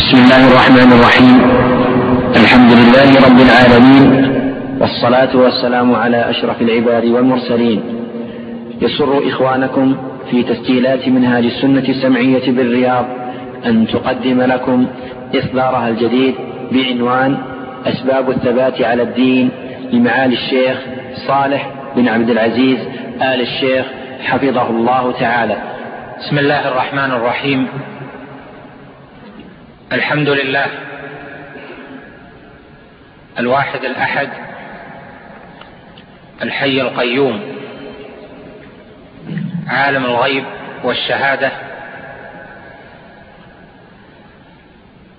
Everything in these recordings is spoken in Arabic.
بسم الله الرحمن الرحيم. الحمد لله رب العالمين والصلاة والسلام على أشرف العباد والمرسلين. يسر إخوانكم في تسجيلات منهاج السنة السمعية بالرياض أن تقدم لكم إصدارها الجديد بعنوان أسباب الثبات على الدين لمعالي الشيخ صالح بن عبد العزيز آل الشيخ حفظه الله تعالى. بسم الله الرحمن الرحيم. الحمد لله الواحد الأحد الحي القيوم عالم الغيب والشهادة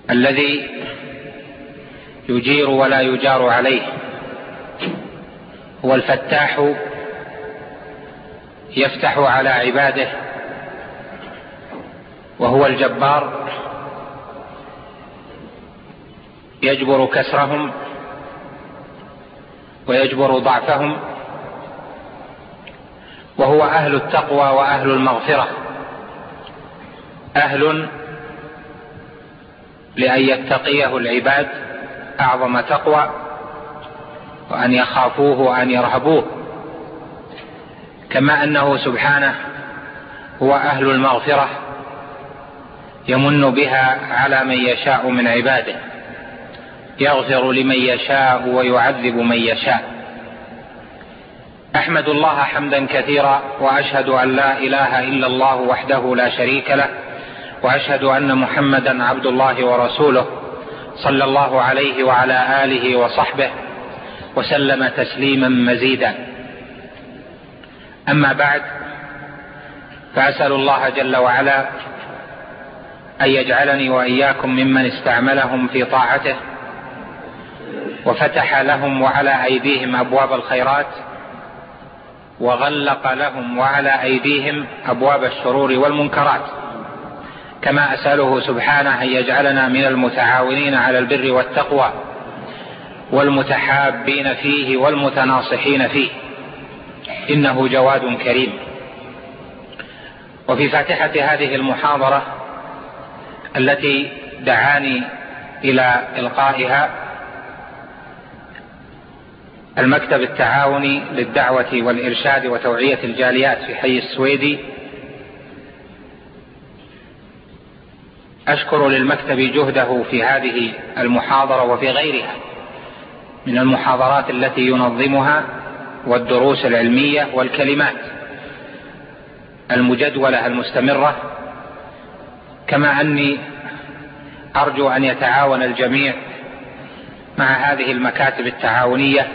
الذي يجير ولا يجار عليه هو الفتاح يفتح على عباده وهو الجبار يجبر كسرهم ويجبر ضعفهم وهو أهل التقوى وأهل المغفرة أهل لأن يتقيه العباد أعظم تقوى وأن يخافوه وأن يرهبوه كما أنه سبحانه هو أهل المغفرة يمن بها على من يشاء من عباده. يغفر لمن يشاء ويعذب من يشاء. أحمد الله حمدا كثيرا وأشهد أن لا إله إلا الله وحده لا شريك له وأشهد أن محمدا عبد الله ورسوله صلى الله عليه وعلى آله وصحبه وسلم تسليما مزيدا. أما بعد فأسأل الله جل وعلا أن يجعلني وإياكم ممن استعملهم في طاعته وفتح لهم وعلى أيديهم أبواب الخيرات وغلق لهم وعلى أيديهم أبواب الشرور والمنكرات. كما أسأله سبحانه أن يجعلنا من المتعاونين على البر والتقوى والمتحابين فيه والمتناصحين فيه. إنه جواد كريم. وفي فاتحة هذه المحاضرة التي دعاني إلى إلقائها المكتب التعاوني للدعوة والإرشاد وتوعية الجاليات في حي السويدي. أشكر للمكتب جهده في هذه المحاضرة وفي غيرها من المحاضرات التي ينظمها والدروس العلمية والكلمات المجدولة المستمرة. كما أني أرجو أن يتعاون الجميع مع هذه المكاتب التعاونية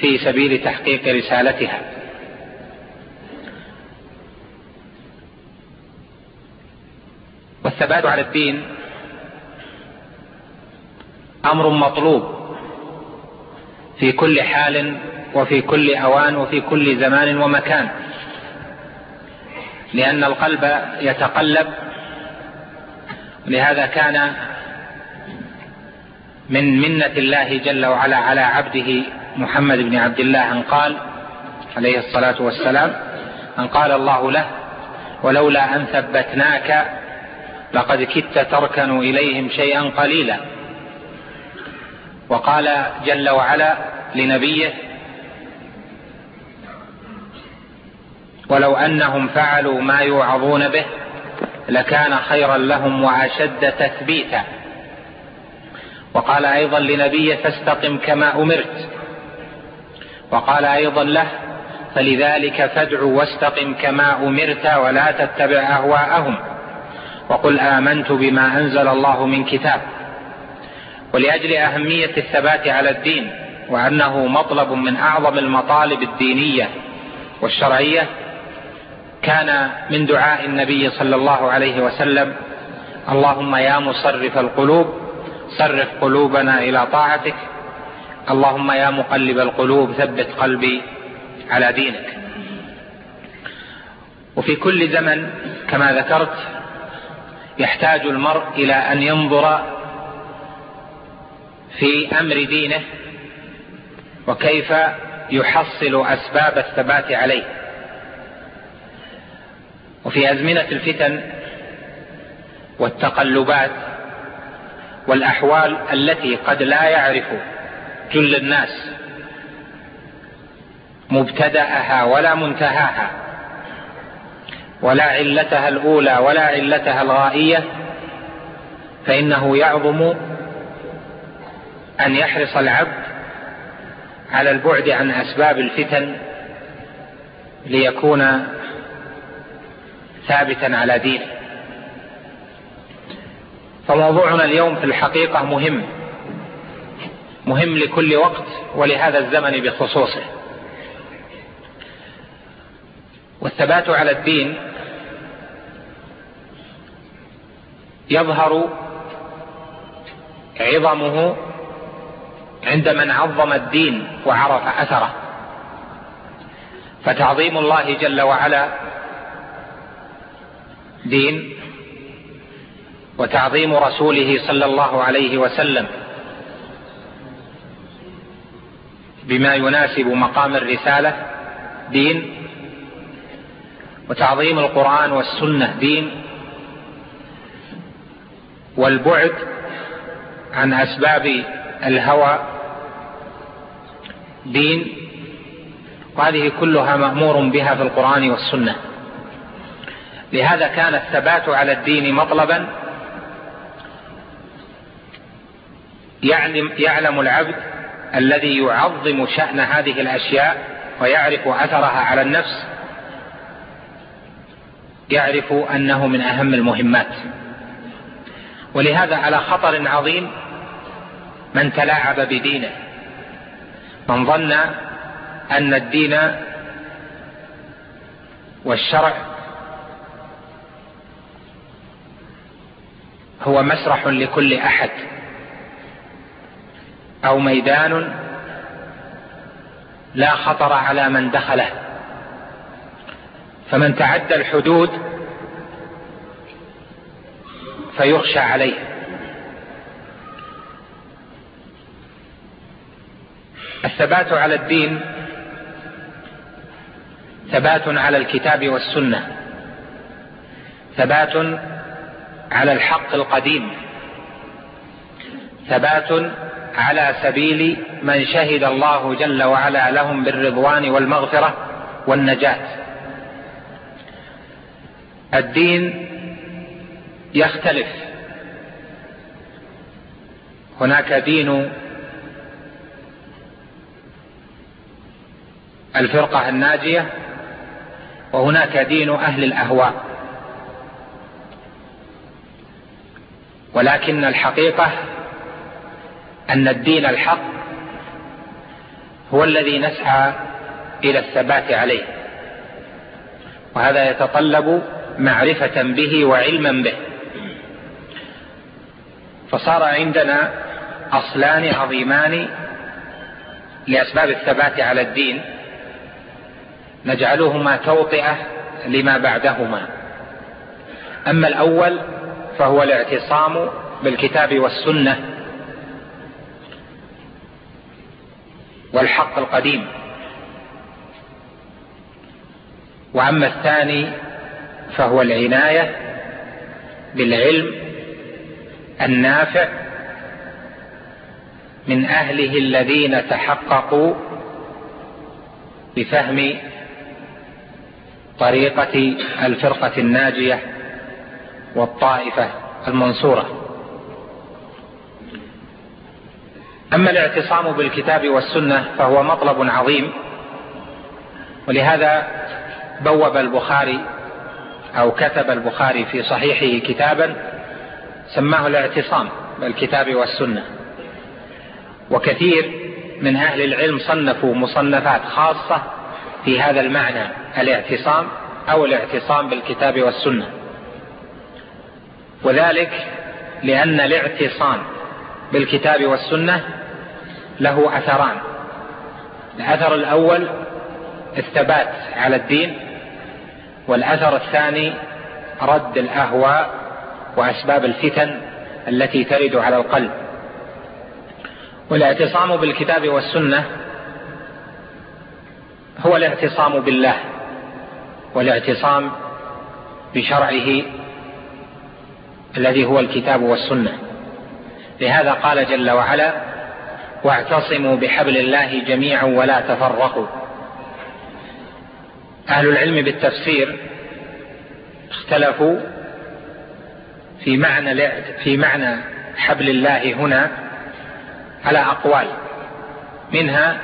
في سبيل تحقيق رسالتها. والثبات على الدين أمر مطلوب في كل حال وفي كل أوان وفي كل زمان ومكان لأن القلب يتقلب. لهذا كان من منة الله جل وعلا على عبده محمد بن عبد الله أن قال عليه الصلاة والسلام أن قال الله له ولولا أن ثبتناك لقد كدت تركن إليهم شيئا قليلا. وقال جل وعلا لنبيه ولو أنهم فعلوا ما يوعظون به لكان خيرا لهم وأشد تثبيتا. وقال أيضا لنبيه فاستقم كما أمرت. وقال أيضا له فلذلك فادع واستقم كما أمرت ولا تتبع أهواءهم. وقل آمنت بما أنزل الله من كتاب. ولأجل أهمية الثبات على الدين وأنه مطلب من أعظم المطالب الدينية والشرعية كان من دعاء النبي صلى الله عليه وسلم اللهم يا مصرف القلوب صرف قلوبنا إلى طاعتك اللهم يا مقلب القلوب ثبت قلبي على دينك. وفي كل زمن كما ذكرت يحتاج المرء إلى أن ينظر في أمر دينه وكيف يحصل أسباب الثبات عليه. وفي أزمنة الفتن والتقلبات والأحوال التي قد لا يعرف جل الناس مبتدأها ولا منتهاها ولا علتها الأولى ولا علتها الغائية فإنه يعظم أن يحرص العبد على البعد عن أسباب الفتن ليكون ثابتا على دينه. فموضوعنا اليوم في الحقيقة مهم. مهم لكل وقت ولهذا الزمن بخصوصه. والثبات على الدين يظهر عظمه عند من عظم الدين وعرف أثره. فتعظيم الله جل وعلا دين وتعظيم رسوله صلى الله عليه وسلم بما يناسب مقام الرسالة دين وتعظيم القرآن والسنة دين والبعد عن أسباب الهوى دين وهذه كلها مأمور بها في القرآن والسنة. لهذا كان الثبات على الدين مطلبا يعلم, يعلم العبد الذي يعظم شأن هذه الأشياء ويعرف أثرها على النفس يعرف أنه من أهم المهمات. ولهذا على خطر عظيم من تلاعب بدينه. من ظن أن الدين والشرع هو مسرح لكل أحد. أو ميدان لا خطر على من دخله. فمن تعدى الحدود فيخشى عليه. الثبات على الدين ثبات على الكتاب والسنة. ثبات على الحق القديم. ثبات على سبيل من شهد الله جل وعلا لهم بالرضوان والمغفرة والنجاة. الدين يختلف. هناك دين الفرقة الناجية وهناك دين أهل الأهواء. ولكن الحقيقة أن الدين الحق هو الذي نسعى إلى الثبات عليه وهذا يتطلب معرفة به وعلما به. فصار عندنا أصلان عظيمان لأسباب الثبات على الدين نجعلهما توطئة لما بعدهما. أما الأول فهو الاعتصام بالكتاب والسنة والحق القديم. وأما الثاني فهو العناية بالعلم النافع من أهله الذين تحققوا بفهم طريقة الفرقة الناجية والطائفة المنصورة. أما الاعتصام بالكتاب والسنة فهو مطلب عظيم ولهذا بوب البخاري أو كتب البخاري في صحيحه كتابا سماه الاعتصام بالكتاب والسنة. وكثير من أهل العلم صنفوا مصنفات خاصة في هذا المعنى الاعتصام أو الاعتصام بالكتاب والسنة. وذلك لأن الاعتصام بالكتاب والسنة له اثران. الاثر الأول الثبات على الدين والاثر الثاني رد الاهواء واسباب الفتن التي ترد على القلب. والاعتصام بالكتاب والسنة هو الاعتصام بالله والاعتصام بشرعه الذي هو الكتاب والسنة. لهذا قال جل وعلا واعتصموا بحبل الله جميعا ولا تفرقوا. أهل العلم بالتفسير اختلفوا في معنى في معنى حبل الله هنا على أقوال. منها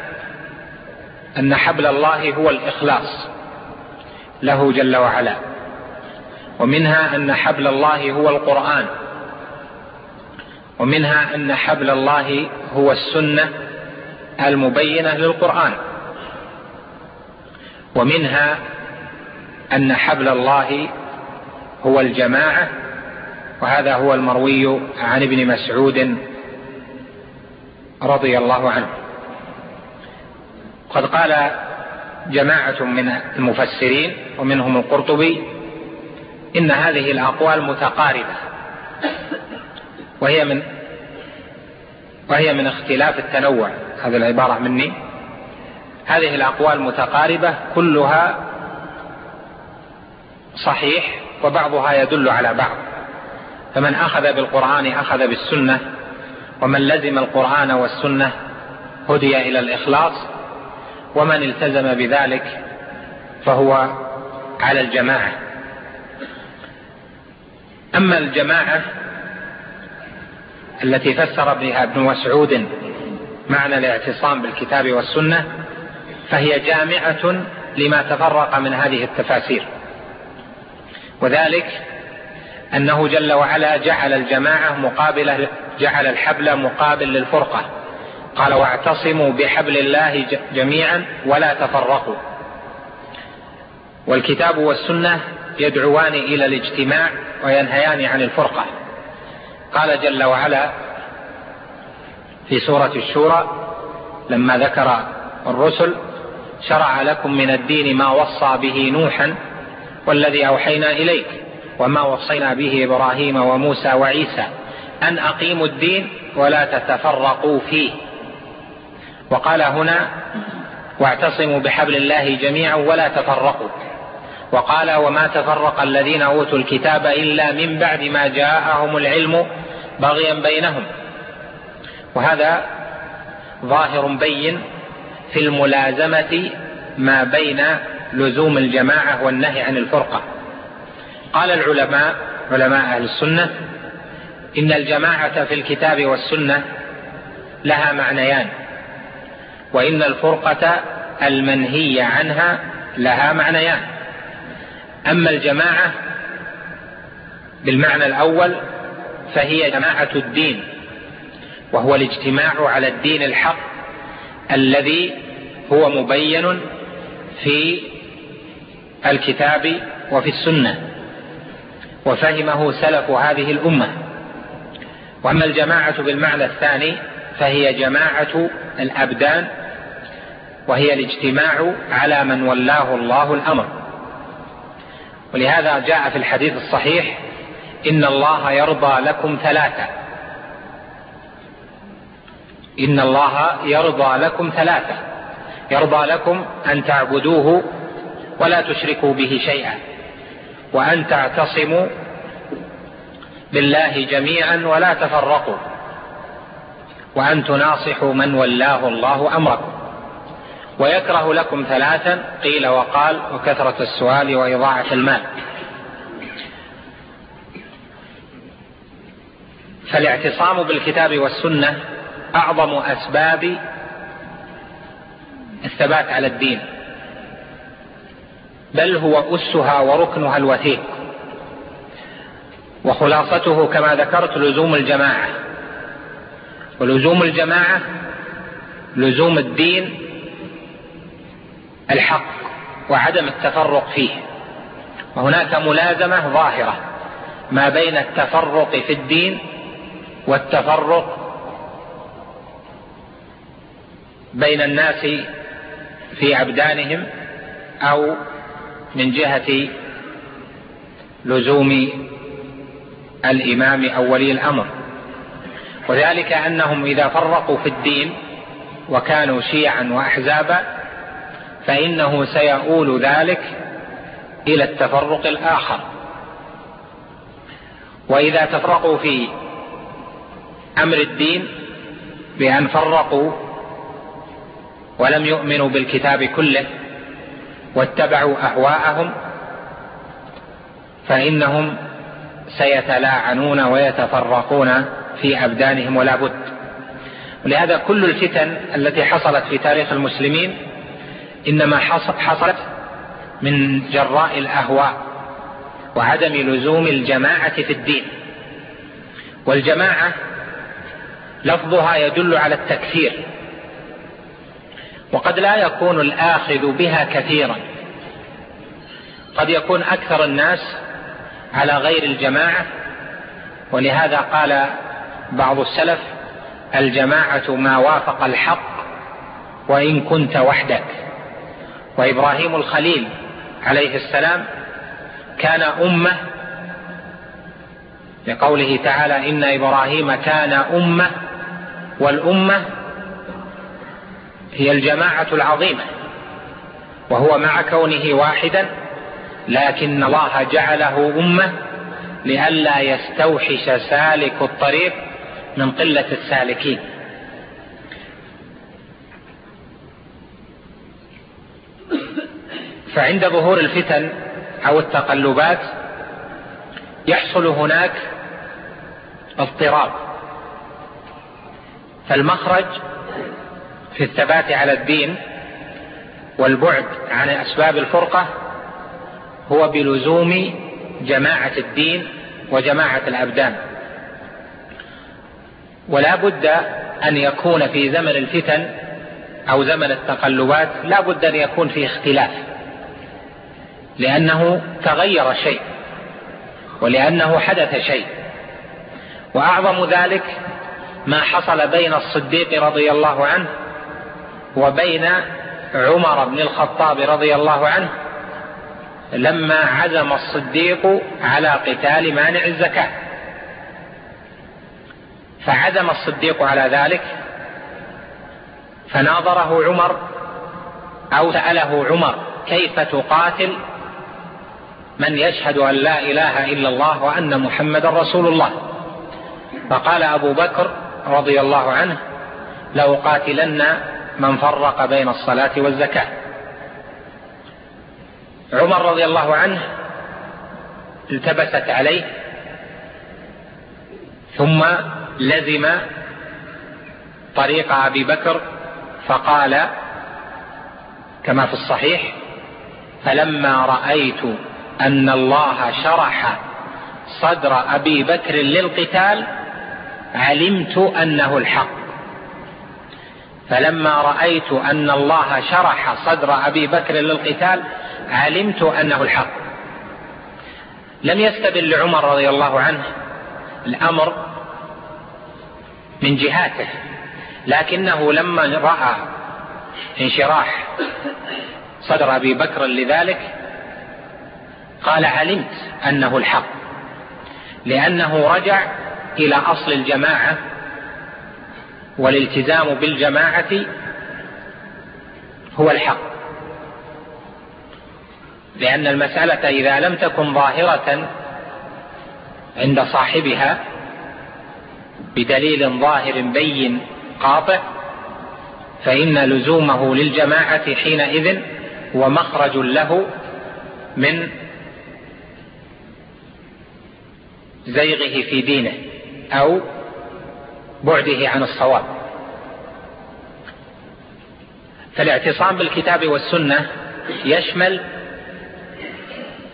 أن حبل الله هو الإخلاص له جل وعلا. ومنها أن حبل الله هو القرآن. ومنها أن حبل الله هو السنة المبينة للقرآن. ومنها أن حبل الله هو الجماعة وهذا هو المروي عن ابن مسعود رضي الله عنه. قد قال جماعة من المفسرين ومنهم القرطبي إن هذه الأقوال متقاربة. وهي من وهي من اختلاف التنوع. هذه العبارة مني. هذه الأقوال متقاربة كلها صحيح وبعضها يدل على بعض. فمن أخذ بالقرآن أخذ بالسنة ومن لزم القرآن والسنة هدي إلى الإخلاص ومن التزم بذلك فهو على الجماعة. أما الجماعة التي فسر بها ابن مسعود معنى الاعتصام بالكتاب والسنة فهي جامعة لما تفرق من هذه التفاسير. وذلك أنه جل وعلا جعل الجماعة مقابله جعل الحبل مقابل للفرقة. قال واعتصموا بحبل الله جميعا ولا تفرقوا. والكتاب والسنة يدعوان إلى الاجتماع وينهيان عن الفرقة. قال جل وعلا في سورة الشورى لما ذكر الرسل شرع لكم من الدين ما وصى به نوحا والذي أوحينا إليك وما وصينا به إبراهيم وموسى وعيسى أن أقيموا الدين ولا تتفرقوا فيه. وقال هنا واعتصموا بحبل الله جميعا ولا تفرقوا. وقال وما تفرق الذين أوتوا الكتاب إلا من بعد ما جاءهم العلم بغيا بينهم. وهذا ظاهر بين في الملازمة ما بين لزوم الجماعة والنهي عن الفرقة. قال العلماء علماء أهل السنة إن الجماعة في الكتاب والسنة لها معنيان وإن الفرقة المنهي عنها لها معنيان. أما الجماعة بالمعنى الأول فهي جماعة الدين وهو الاجتماع على الدين الحق الذي هو مبين في الكتاب وفي السنة وفهمه سلف هذه الأمة. وأما الجماعة بالمعنى الثاني فهي جماعة الأبدان وهي الاجتماع على من ولاه الله الأمر. ولهذا جاء في الحديث الصحيح إن الله يرضى لكم ثلاثة. إن الله يرضى لكم ثلاثة. يرضى لكم أن تعبدوه ولا تشركوا به شيئا وأن تعتصموا بالله جميعا ولا تفرقوا وأن تناصحوا من ولاه الله أمركم. ويكره لكم ثلاثا قيل وقال وكثرة السؤال وإضاعة المال. فالاعتصام بالكتاب والسنة أعظم أسباب الثبات على الدين. بل هو أسها وركنها الوثيق. وخلاصته كما ذكرت لزوم الجماعة. ولزوم الجماعة لزوم الدين الحق وعدم التفرق فيه. وهناك ملازمة ظاهرة ما بين التفرق في الدين والتفرق بين الناس في أبدانهم أو من جهة لزوم الإمام أو ولي الأمر. وذلك أنهم إذا فرقوا في الدين وكانوا شيعا واحزابا فإنه سيؤول ذلك إلى التفرق الآخر. وإذا تفرقوا في أمر الدين بأن فرقوا ولم يؤمنوا بالكتاب كله واتبعوا أهواءهم فإنهم سيتلاعنون ويتفرقون في أبدانهم ولا بد. ولهذا كل الفتن التي حصلت في تاريخ المسلمين إنما حصلت من جراء الأهواء وعدم لزوم الجماعة في الدين. والجماعة لفظها يدل على التكثير وقد لا يكون الآخذ بها كثيرا. قد يكون أكثر الناس على غير الجماعة ولهذا قال بعض السلف الجماعة ما وافق الحق وإن كنت وحدك. وإبراهيم الخليل عليه السلام كان أمة لقوله تعالى إن إبراهيم كان أمة والأمة هي الجماعة العظيمة وهو مع كونه واحدا لكن الله جعله أمة لئلا يستوحش سالك الطريق من قلة السالكين فعند ظهور الفتن أو التقلبات يحصل هناك اضطراب. فالمخرج في الثبات على الدين والبعد عن أسباب الفرقة هو بلزوم جماعة الدين وجماعة الأبدان. ولا بد أن يكون في زمن الفتن أو زمن التقلبات لا بد أن يكون في اختلاف. لأنه تغير شيء ولأنه حدث شيء. وأعظم ذلك ما حصل بين الصديق رضي الله عنه وبين عمر بن الخطاب رضي الله عنه لما عزم الصديق على قتال مانع الزكاة. فعزم الصديق على ذلك فناظره عمر أو سأله عمر كيف تقاتل من يشهد أن لا إله إلا الله وأن محمدا رسول الله. فقال أبو بكر رضي الله عنه لأقاتلن من فرق بين الصلاة والزكاة. عمر رضي الله عنه التبست عليه ثم لزم طريق أبي بكر فقال كما في الصحيح فلما رأيت أن الله شرح صدر أبي بكر للقتال علمت أنه الحق. فلما رأيت أن الله شرح صدر أبي بكر للقتال علمت أنه الحق. لم يستدل عمر رضي الله عنه الأمر من جهاته لكنه لما رأى انشراح صدر أبي بكر لذلك قال علمت أنه الحق لأنه رجع إلى أصل الجماعة والالتزام بالجماعة هو الحق. لأن المسألة إذا لم تكن ظاهرة عند صاحبها بدليل ظاهر بين قاطع فإن لزومه للجماعة حينئذ هو مخرج له من زيغه في دينه أو بعده عن الصواب. فالاعتصام بالكتاب والسنة يشمل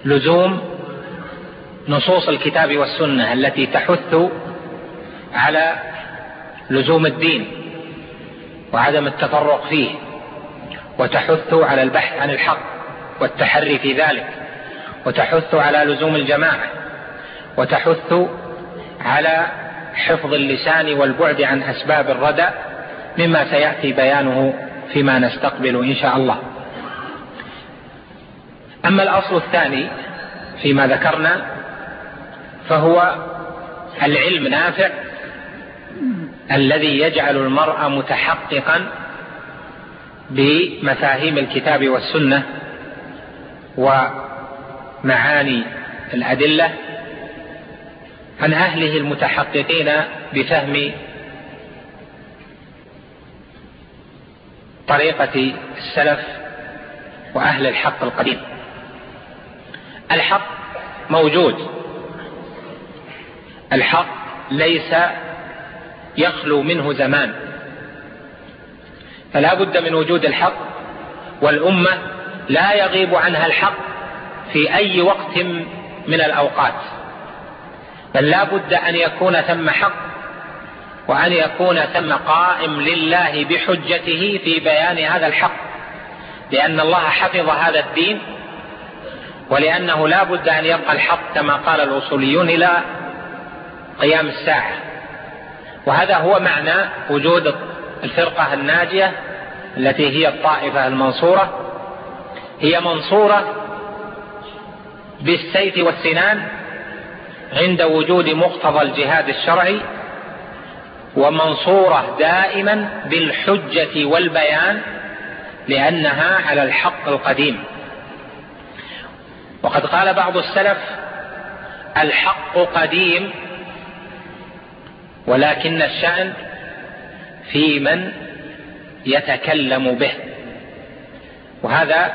لزوم نصوص الكتاب والسنة التي تحث على لزوم الدين وعدم التفرق فيه وتحث على البحث عن الحق والتحري في ذلك وتحث على لزوم الجماعة. وتحث على حفظ اللسان والبعد عن أسباب الردى مما سيأتي بيانه فيما نستقبل إن شاء الله. أما الأصل الثاني فيما ذكرنا فهو العلم نافع الذي يجعل المرء متحققا بمفاهيم الكتاب والسنة ومعاني الأدلة عن أهله المتحققين بفهم طريقة السلف وأهل الحق القديم. الحق موجود. الحق ليس يخلو منه زمان. فلا بد من وجود الحق والأمة لا يغيب عنها الحق في أي وقت من الأوقات. بل لا بد أن يكون ثم حق وأن يكون ثم قائم لله بحجته في بيان هذا الحق لأن الله حفظ هذا الدين ولأنه لا بد أن يبقى الحق كما قال الأصوليون إلى قيام الساعة. وهذا هو معنى وجود الفرقة الناجية التي هي الطائفة المنصورة. هي منصورة بالسيف والسنان عند وجود مقتضى الجهاد الشرعي ومنصورة دائما بالحجة والبيان لأنها على الحق القديم. وقد قال بعض السلف الحق قديم ولكن الشأن في من يتكلم به. وهذا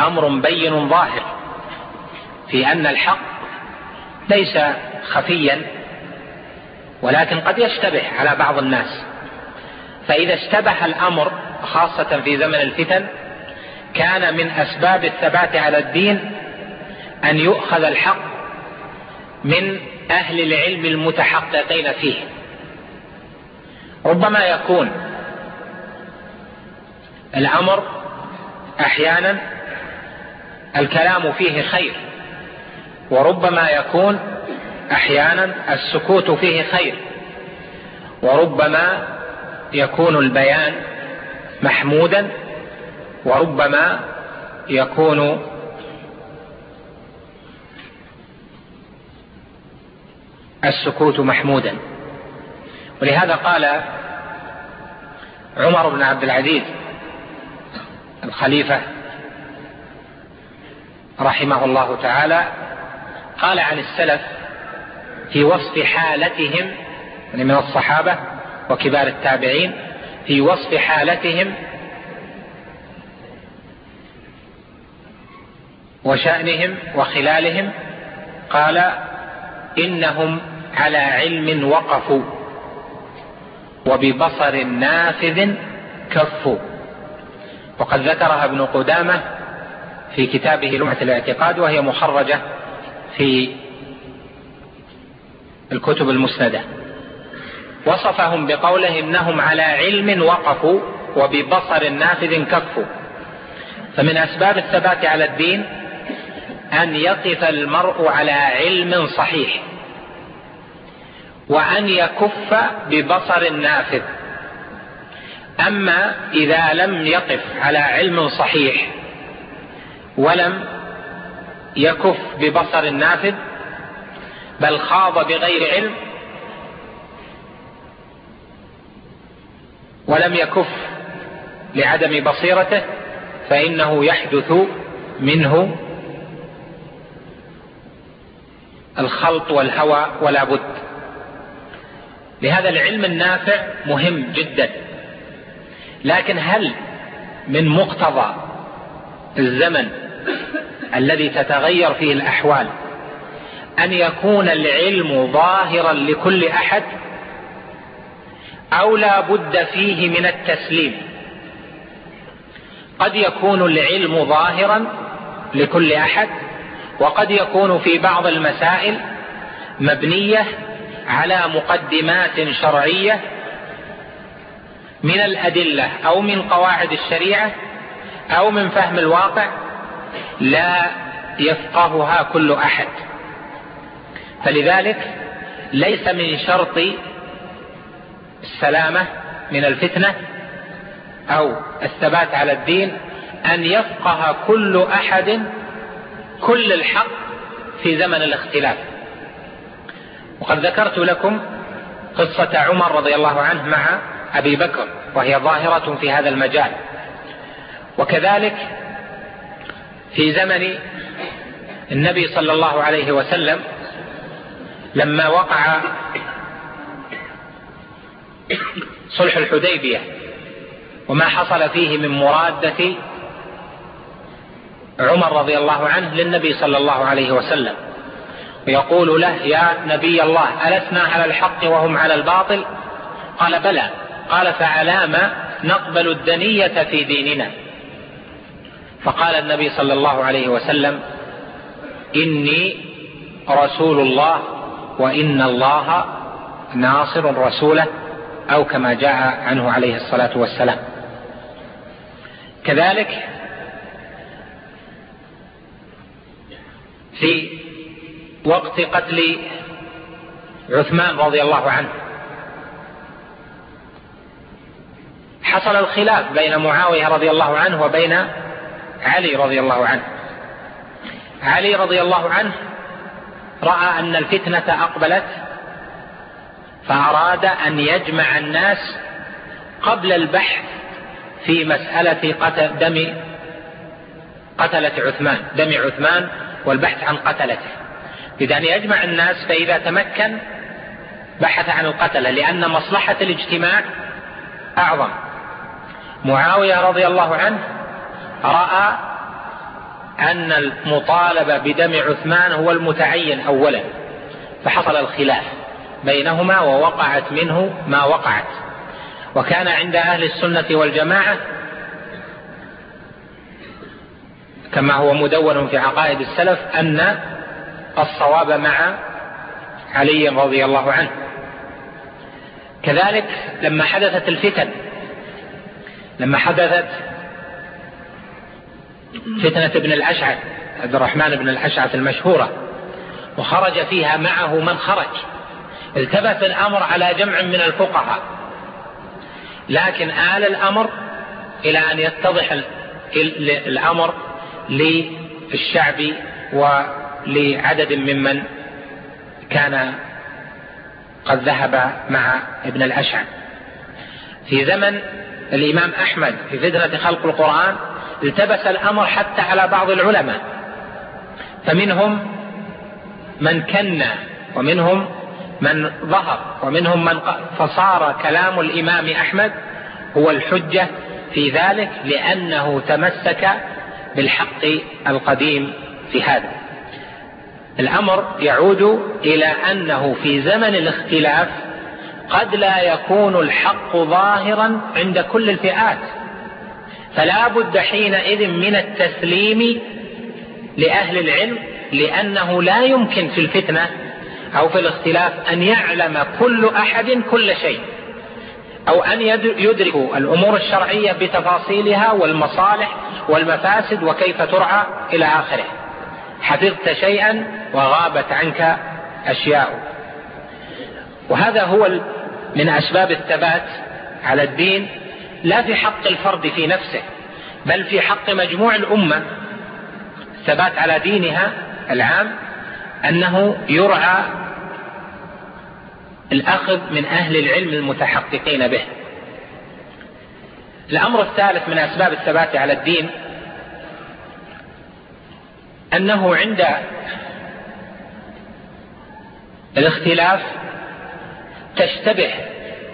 أمر بين ظاهر في أن الحق ليس خفيا ولكن قد يشتبه على بعض الناس. فإذا اشتبه الأمر خاصة في زمن الفتن كان من أسباب الثبات على الدين أن يؤخذ الحق من أهل العلم المتحققين فيه. ربما يكون الأمر أحيانا الكلام فيه خير وربما يكون أحيانا السكوت فيه خير وربما يكون البيان محمودا وربما يكون السكوت محمودا. ولهذا قال عمر بن عبد العزيز الخليفة رحمه الله تعالى قال عن السلف في وصف حالتهم يعني من الصحابة وكبار التابعين في وصف حالتهم وشأنهم وخلالهم قال إنهم على علم وقفوا وببصر نافذ كفوا. وقد ذكرها ابن قدامة في كتابه لمعة الاعتقاد وهي مخرجة في الكتب المسندة. وصفهم بقوله إنهم على علم وقفوا وببصر نافذ كفوا. فمن أسباب الثبات على الدين أن يقف المرء على علم صحيح وأن يكف ببصر نافذ. أما إذا لم يقف على علم صحيح ولم يكف ببصر نافذ بل خاض بغير علم ولم يكف لعدم بصيرته فإنه يحدث منه الخلط والهوى ولا بد. لهذا العلم النافع مهم جدا. لكن هل من مقتضى الزمن الذي تتغير فيه الأحوال. أن يكون العلم ظاهرا لكل أحد أو لا بد فيه من التسليم. قد يكون العلم ظاهرا لكل أحد وقد يكون في بعض المسائل مبنية على مقدمات شرعية من الأدلة أو من قواعد الشريعة أو من فهم الواقع لا يفقهها كل أحد. فلذلك ليس من شرط السلامة من الفتنة أو الثبات على الدين أن يفقه كل أحد كل الحق في زمن الاختلاف. وقد ذكرت لكم قصة عمر رضي الله عنه مع أبي بكر وهي ظاهرة في هذا المجال. وكذلك في زمن النبي صلى الله عليه وسلم لما وقع صلح الحديبية وما حصل فيه من مرادة عمر رضي الله عنه للنبي صلى الله عليه وسلم. ويقول له يا نبي الله ألسنا على الحق وهم على الباطل؟ قال بلى. قال فعلام نقبل الدنية في ديننا. فقال النبي صلى الله عليه وسلم إني رسول الله وإن الله ناصر رسوله أو كما جاء عنه عليه الصلاة والسلام. كذلك في وقت قتل عثمان رضي الله عنه حصل الخلاف بين معاوية رضي الله عنه وبين علي رضي الله عنه. علي رضي الله عنه رأى أن الفتنة أقبلت فأراد أن يجمع الناس قبل البحث في مسألة قتل دم قتلة عثمان دم عثمان والبحث عن قتلته. يريد أن يجمع الناس فإذا تمكن بحث عن القتلة لأن مصلحة الاجتماع أعظم. معاوية رضي الله عنه رأى أن المطالبة بدم عثمان هو المتعين أولا فحصل الخلاف بينهما ووقعت منه ما وقعت. وكان عند أهل السنة والجماعة كما هو مدون في عقائد السلف أن الصواب مع علي رضي الله عنه. كذلك لما حدثت الفتن لما حدثت فتنة ابن الأشعث عبد الرحمن بن الأشعث المشهورة وخرج فيها معه من خرج. التبس الأمر على جمع من الفقهاء. لكن آل الأمر إلى أن يتضح الأمر للشعب ولعدد ممن كان قد ذهب مع ابن الأشعث. في زمن الإمام أحمد في فتنة خلق القرآن التبس الأمر حتى على بعض العلماء. فمنهم من كنا ومنهم من ظهر ومنهم من فصار كلام الإمام أحمد هو الحجة في ذلك لأنه تمسك بالحق القديم في هذا. الأمر يعود إلى أنه في زمن الاختلاف قد لا يكون الحق ظاهرا عند كل الفئات. فلا بد حينئذ من التسليم لأهل العلم لأنه لا يمكن في الفتنة أو في الاختلاف أن يعلم كل أحد كل شيء أو أن يدرك الأمور الشرعية بتفاصيلها والمصالح والمفاسد وكيف ترعى إلى آخره. حفظت شيئا وغابت عنك أشياء. وهذا هو من أسباب الثبات على الدين لا في حق الفرد في نفسه بل في حق مجموع الأمة. الثبات على دينها العام أنه يرعى الأخذ من أهل العلم المتحققين به. الأمر الثالث من أسباب الثبات على الدين أنه عند الاختلاف تشتبه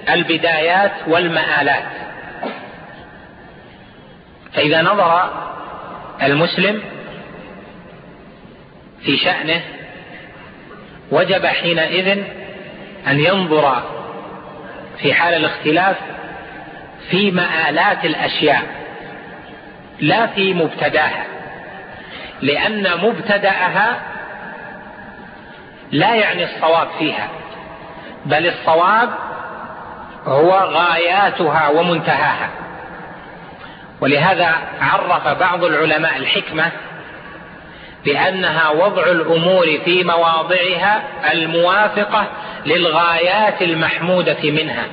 البدايات والمآلات. فإذا نظر المسلم في شأنه وجب حينئذ أن ينظر في حال الاختلاف في مآلات الأشياء لا في مبتداها لأن مبتدأها لا يعني الصواب فيها بل الصواب هو غاياتها ومنتهاها. ولهذا عرف بعض العلماء الحكمة بأنها وضع الأمور في مواضعها الموافقة للغايات المحمودة منها.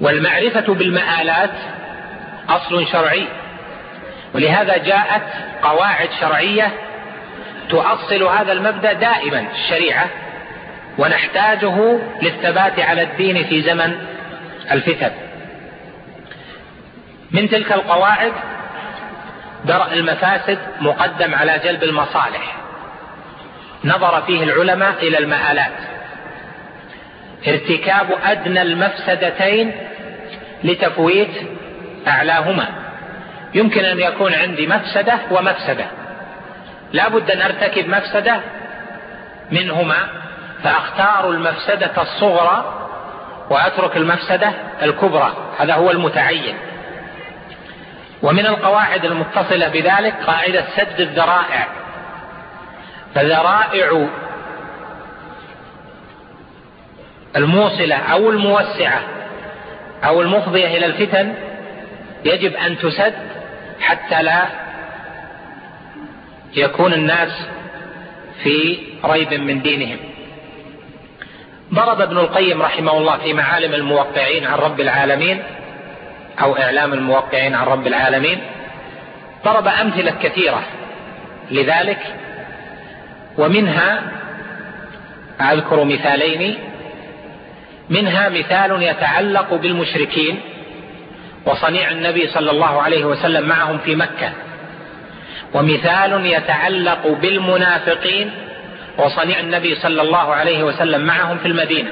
والمعرفة بالمآلات أصل شرعي ولهذا جاءت قواعد شرعية تؤصل هذا المبدأ دائما الشريعة ونحتاجه للثبات على الدين في زمن الفتن. من تلك القواعد درء المفاسد مقدم على جلب المصالح. نظر فيه العلماء إلى المآلات. ارتكاب أدنى المفسدتين لتفويت أعلاهما. يمكن أن يكون عندي مفسدة ومفسدة. لا بد أن أرتكب مفسدة منهما فأختار المفسدة الصغرى وأترك المفسدة الكبرى. هذا هو المتعين. ومن القواعد المتصلة بذلك قاعدة سد الذرائع. فذرائع الموصلة أو الموسعة أو المفضية إلى الفتن يجب أن تسد حتى لا يكون الناس في ريب من دينهم. ضرب ابن القيم رحمه الله في معالم الموقعين عن رب العالمين أو إعلام الموقعين عن رب العالمين ضرب أمثلة كثيرة لذلك ومنها أذكر مثالين منها مثال يتعلق بالمشركين وصنيع النبي صلى الله عليه وسلم معهم في مكة ومثال يتعلق بالمنافقين وصنيع النبي صلى الله عليه وسلم معهم في المدينة.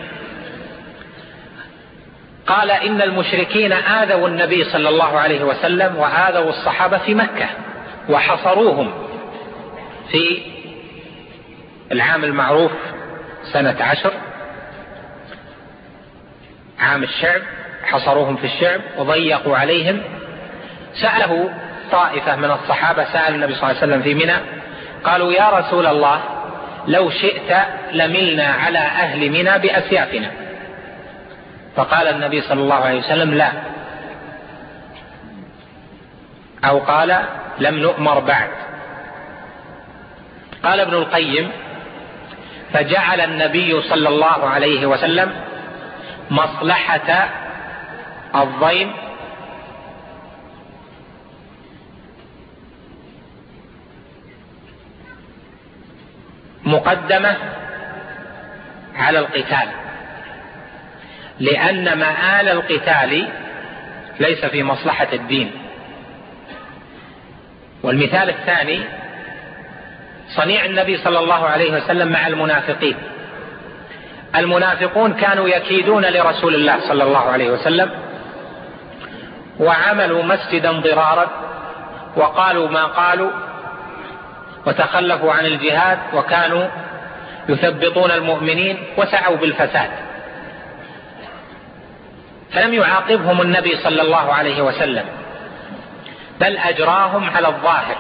قال إن المشركين آذوا النبي صلى الله عليه وسلم وآذوا الصحابة في مكة وحصروهم في العام المعروف سنة عشر عام الشعب حصروهم في الشعب وضيقوا عليهم. سأله طائفة من الصحابة سأل النبي صلى الله عليه وسلم في منى قالوا يا رسول الله لو شئت لملنا على أهل منى بأسيافنا. فقال النبي صلى الله عليه وسلم لا. أو قال لم نؤمر بعد. قال ابن القيم فجعل النبي صلى الله عليه وسلم مصلحة الضيم مقدمة على القتال. لأن مآل القتال ليس في مصلحة الدين. والمثال الثاني صنيع النبي صلى الله عليه وسلم مع المنافقين. المنافقون كانوا يكيدون لرسول الله صلى الله عليه وسلم وعملوا مسجدا ضرارا وقالوا ما قالوا وتخلفوا عن الجهاد وكانوا يثبطون المؤمنين وسعوا بالفساد. فلم يعاقبهم النبي صلى الله عليه وسلم بل أجراهم على الظاهر.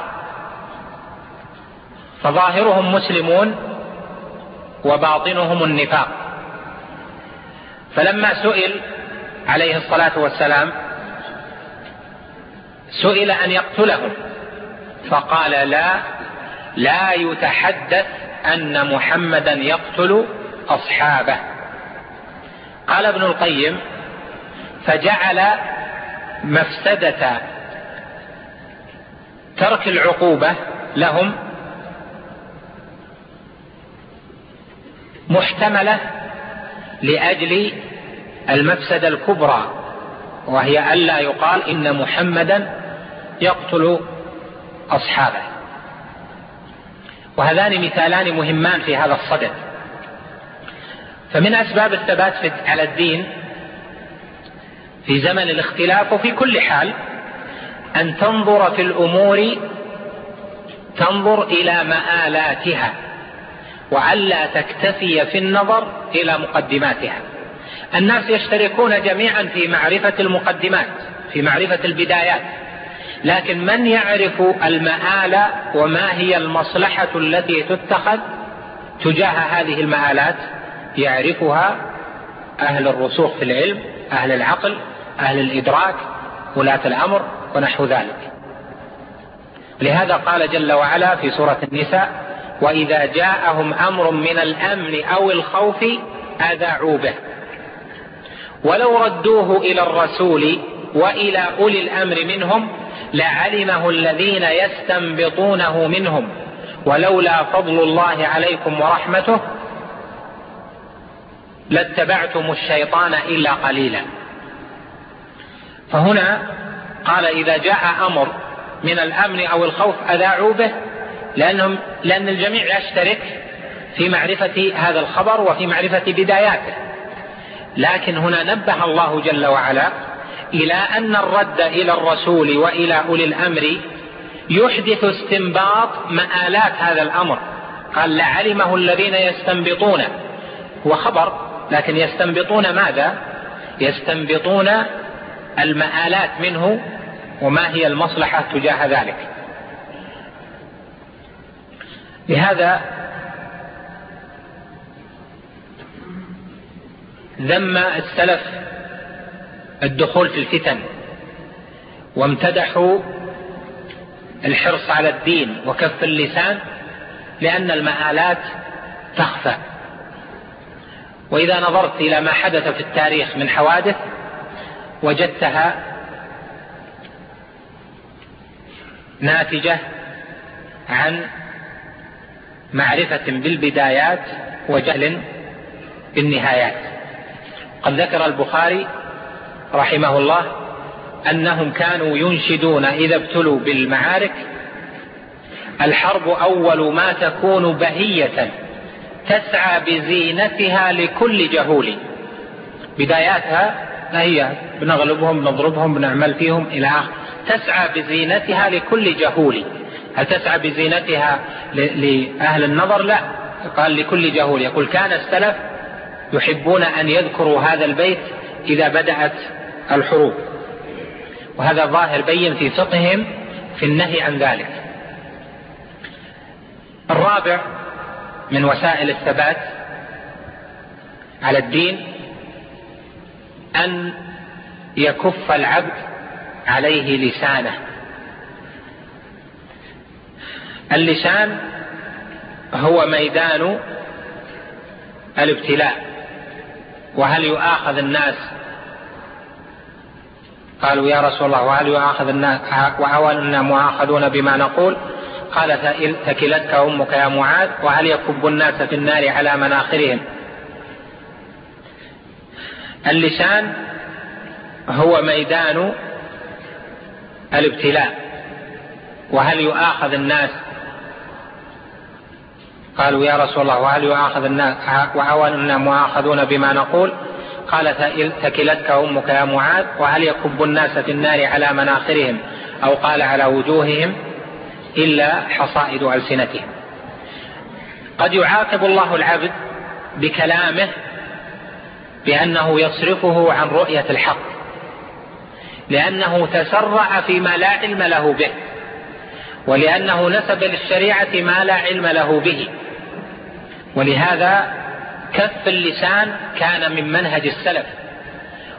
فظاهرهم مسلمون وباطنهم النفاق. فلما سئل عليه الصلاة والسلام سئل أن يقتلهم فقال لا لا يتحدث أن محمدا يقتل أصحابه. قال ابن القيم فجعل مفسدة ترك العقوبة لهم محتملة لأجل المفسدة الكبرى وهي ألا يقال إن محمدا يقتل أصحابه. وهذان مثالان مهمان في هذا الصدد. فمن أسباب الثبات على الدين في زمن الاختلاف وفي كل حال أن تنظر في الأمور تنظر إلى مآلاتها وألا تكتفي في النظر إلى مقدماتها. الناس يشتركون جميعا في معرفة المقدمات في معرفة البدايات لكن من يعرف المآل وما هي المصلحة التي تتخذ تجاه هذه المآلات؟ يعرفها أهل الرسوخ في العلم أهل العقل أهل الإدراك ولاة الأمر ونحو ذلك. لهذا قال جل وعلا في سورة النساء وإذا جاءهم أمر من الأمن أو الخوف أذاعوا به. ولو ردوه إلى الرسول وإلى أولي الأمر منهم لعلمه الذين يستنبطونه منهم. ولولا فضل الله عليكم ورحمته لاتبعتم الشيطان إلا قليلا. فهنا قال إذا جاء أمر من الأمن أو الخوف أذاعوا به لأنهم لأن الجميع يشترك في معرفة هذا الخبر وفي معرفة بداياته. لكن هنا نبه الله جل وعلا إلى أن الرد إلى الرسول وإلى أولي الأمر يحدث استنباط مآلات هذا الأمر. قال لعلمه الذين يستنبطون هو خبر لكن يستنبطون ماذا؟ يستنبطون المآلات منه وما هي المصلحة تجاه ذلك. لهذا ذم السلف الدخول في الفتن وامتدحوا الحرص على الدين وكف اللسان لأن المآلات تخفى. وإذا نظرت إلى ما حدث في التاريخ من حوادث وجدتها ناتجة عن معرفة بالبدايات وجهل بالنهايات. قد ذكر البخاري رحمه الله أنهم كانوا ينشدون إذا ابتلوا بالمعارك الحرب أول ما تكون بهية تسعى بزينتها لكل جهول. بداياتها هي بنغلبهم بنضربهم بنعمل فيهم إلى آخر. تسعى بزينتها لكل جهول. هل تسعى بزينتها لأهل النظر؟ لا. قال لكل جهول. يقول كان السلف يحبون أن يذكروا هذا البيت إذا بدأت الحروب. وهذا ظاهر بين في فقههم في النهي عن ذلك. الرابع من وسائل الثبات على الدين أن يكف العبد عليه لسانه. اللسان هو ميدان الابتلاء. وهل يؤاخذ الناس؟ قالوا يا رسول الله وهل يؤاخذ الناس؟ وأولنا مؤاخذون بما نقول؟ قال ثكلتك أمك يا معاذ وهل يكب الناس في النار على مناخرهم؟ اللسان هو ميدان الابتلاء. وهل يؤاخذ الناس؟ قالوا يا رسول الله وهل يؤاخذ الناس؟ وأولنا مؤاخذون بما نقول. قال ثكلتك أمك يا معاذ وهل يكب الناس في النار على مناخرهم أو قال على وجوههم إلا حصائد ألسنتهم؟ قد يعاقب الله العبد بكلامه بأنه يصرفه عن رؤية الحق لأنه تسرع فيما لا علم له به ولأنه نسب للشريعة ما لا علم له به. ولهذا كف اللسان كان من منهج السلف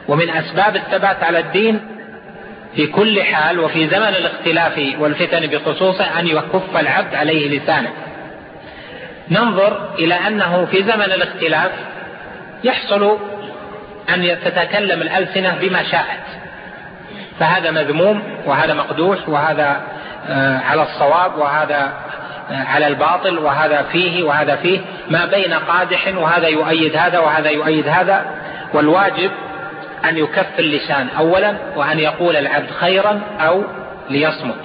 ومن أسباب الثبات على الدين في كل حال وفي زمن الاختلاف والفتن بخصوصه أن يكف العبد عليه لسانه. ننظر إلى أنه في زمن الاختلاف يحصل أن تتكلم الألسنة بما شاءت. فهذا مذموم وهذا مقدوح وهذا آه، على الصواب وهذا آه، على الباطل وهذا فيه وهذا فيه. ما بين قادح وهذا يؤيد هذا وهذا يؤيد هذا. والواجب أن يكف اللسان أولا وأن يقول العبد خيرا أو ليصمت.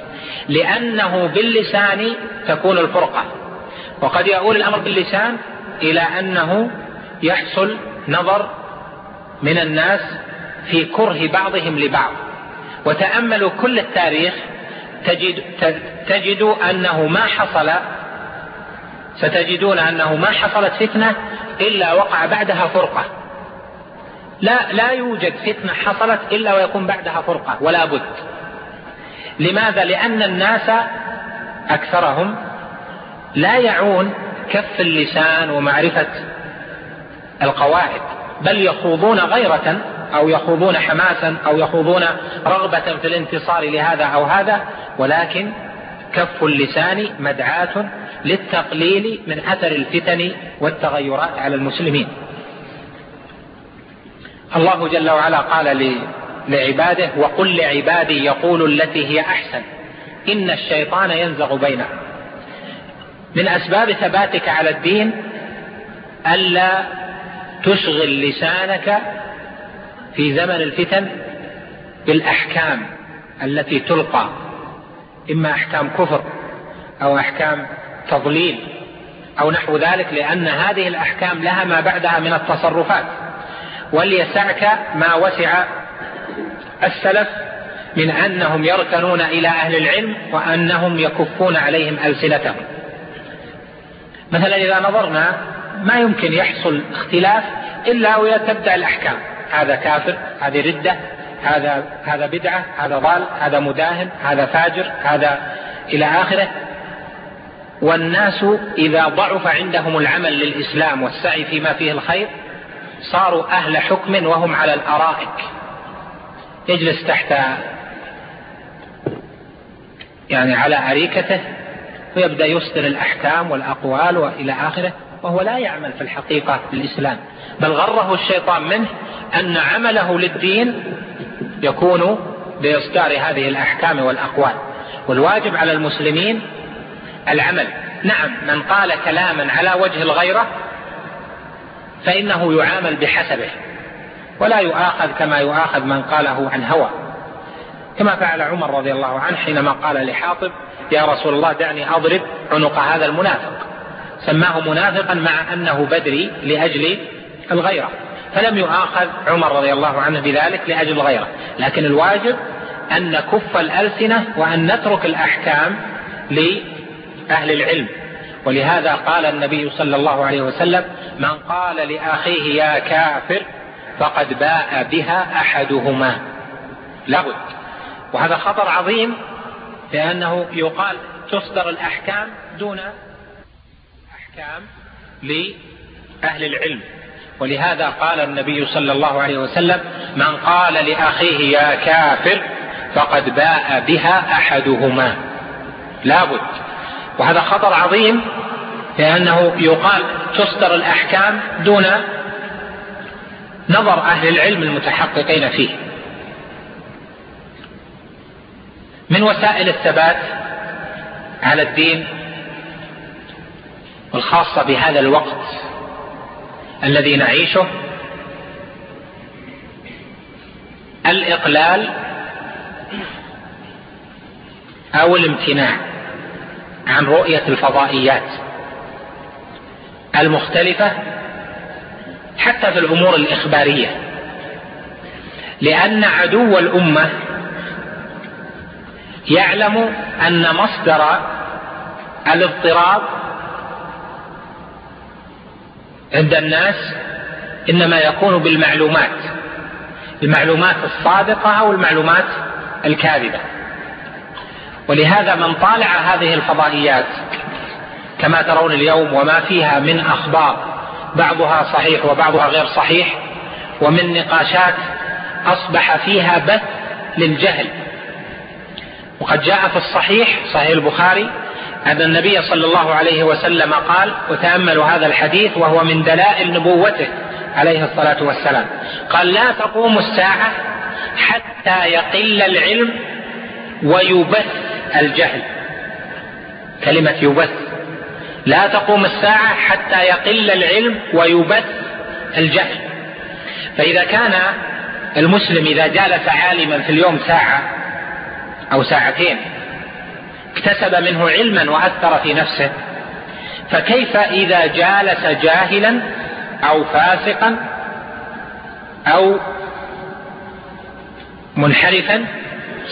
لأنه باللسان تكون الفرقة. وقد يؤول الأمر باللسان إلى أنه يحصل نظر من الناس في كره بعضهم لبعض. وتأملوا كل التاريخ تجد تجدوا أنه ما حصل ستجدون أنه ما حصلت فتنة إلا وقع بعدها فرقة. لا لا يوجد فتنة حصلت إلا ويكون بعدها فرقة ولا بد. لماذا؟ لأن الناس أكثرهم لا يعون كف اللسان ومعرفة القواعد. بل يخوضون غيرة أو يخوضون حماسا أو يخوضون رغبة في الانتصار لهذا أو هذا ولكن كف اللسان مدعاة للتقليل من أثر الفتن والتغيرات على المسلمين. الله جل وعلا قال لعباده وقل لعبادي يقولوا التي هي أحسن. إن الشيطان ينزغ بينهم. من أسباب ثباتك على الدين ألا تشغل لسانك في زمن الفتن بالأحكام التي تلقى إما أحكام كفر أو أحكام تضليل أو نحو ذلك لأن هذه الأحكام لها ما بعدها من التصرفات. وليسعك ما وسع السلف من أنهم يركنون إلى أهل العلم وأنهم يكفون عليهم ألسنتهم. مثلا إذا نظرنا ما يمكن يحصل اختلاف إلا وإذا تبدأ الأحكام. هذا كافر هذه ردة هذا هذا بدعة هذا ضال هذا مداهن هذا فاجر هذا إلى آخره. والناس إذا ضعف عندهم العمل للإسلام والسعي فيما فيه الخير صاروا أهل حكم وهم على الأرائك. يجلس تحت يعني على أريكته ويبدأ يصدر الأحكام والأقوال وإلى آخره. وهو لا يعمل في الحقيقة للإسلام بل غره الشيطان منه أن عمله للدين يكون بإصدار هذه الأحكام والأقوال. والواجب على المسلمين العمل. نعم من قال كلاما على وجه الغيرة فإنه يعامل بحسبه ولا يؤاخذ كما يؤاخذ من قاله عن هوى. كما فعل عمر رضي الله عنه حينما قال لحاطب يا رسول الله دعني أضرب عنق هذا المنافق. سماه منافقا مع أنه بدري لأجل الغيرة. فلم يؤاخذ عمر رضي الله عنه بذلك لأجل الغيرة. لكن الواجب أن نكف الألسنة وأن نترك الأحكام لأهل العلم. ولهذا قال النبي صلى الله عليه وسلم من قال لأخيه يا كافر فقد باء بها أحدهما. لابد. وهذا خطر عظيم لأنه يقال تصدر الأحكام دون أحكام لأهل العلم. ولهذا قال النبي صلى الله عليه وسلم من قال لأخيه يا كافر فقد باء بها أحدهما. لابد وهذا خطر عظيم لأنه يقال تصدر الأحكام دون نظر أهل العلم المتحققين فيه. من وسائل الثبات على الدين والخاصة بهذا الوقت الذي نعيشه الإقلال أو الامتناع عن رؤية الفضائيات المختلفة حتى في الأمور الإخبارية لأن عدو الأمة يعلم أن مصدر الاضطراب عند الناس إنما يكون بالمعلومات المعلومات الصادقة أو المعلومات الكاذبة. ولهذا من طالع هذه الفضائيات كما ترون اليوم وما فيها من أخبار بعضها صحيح وبعضها غير صحيح ومن نقاشات أصبح فيها بث للجهل. وقد جاء في الصحيح صحيح البخاري أن النبي صلى الله عليه وسلم قال وتأملوا هذا الحديث وهو من دلائل نبوته عليه الصلاة والسلام. قال لا تقوم الساعة حتى يقل العلم ويبث الجهل. كلمة يبث. لا تقوم الساعة حتى يقل العلم ويبث الجهل. فإذا كان المسلم إذا جالس عالما في اليوم ساعة أو ساعتين اكتسب منه علما وأثر في نفسه. فكيف إذا جالس جاهلا أو فاسقا أو منحرفا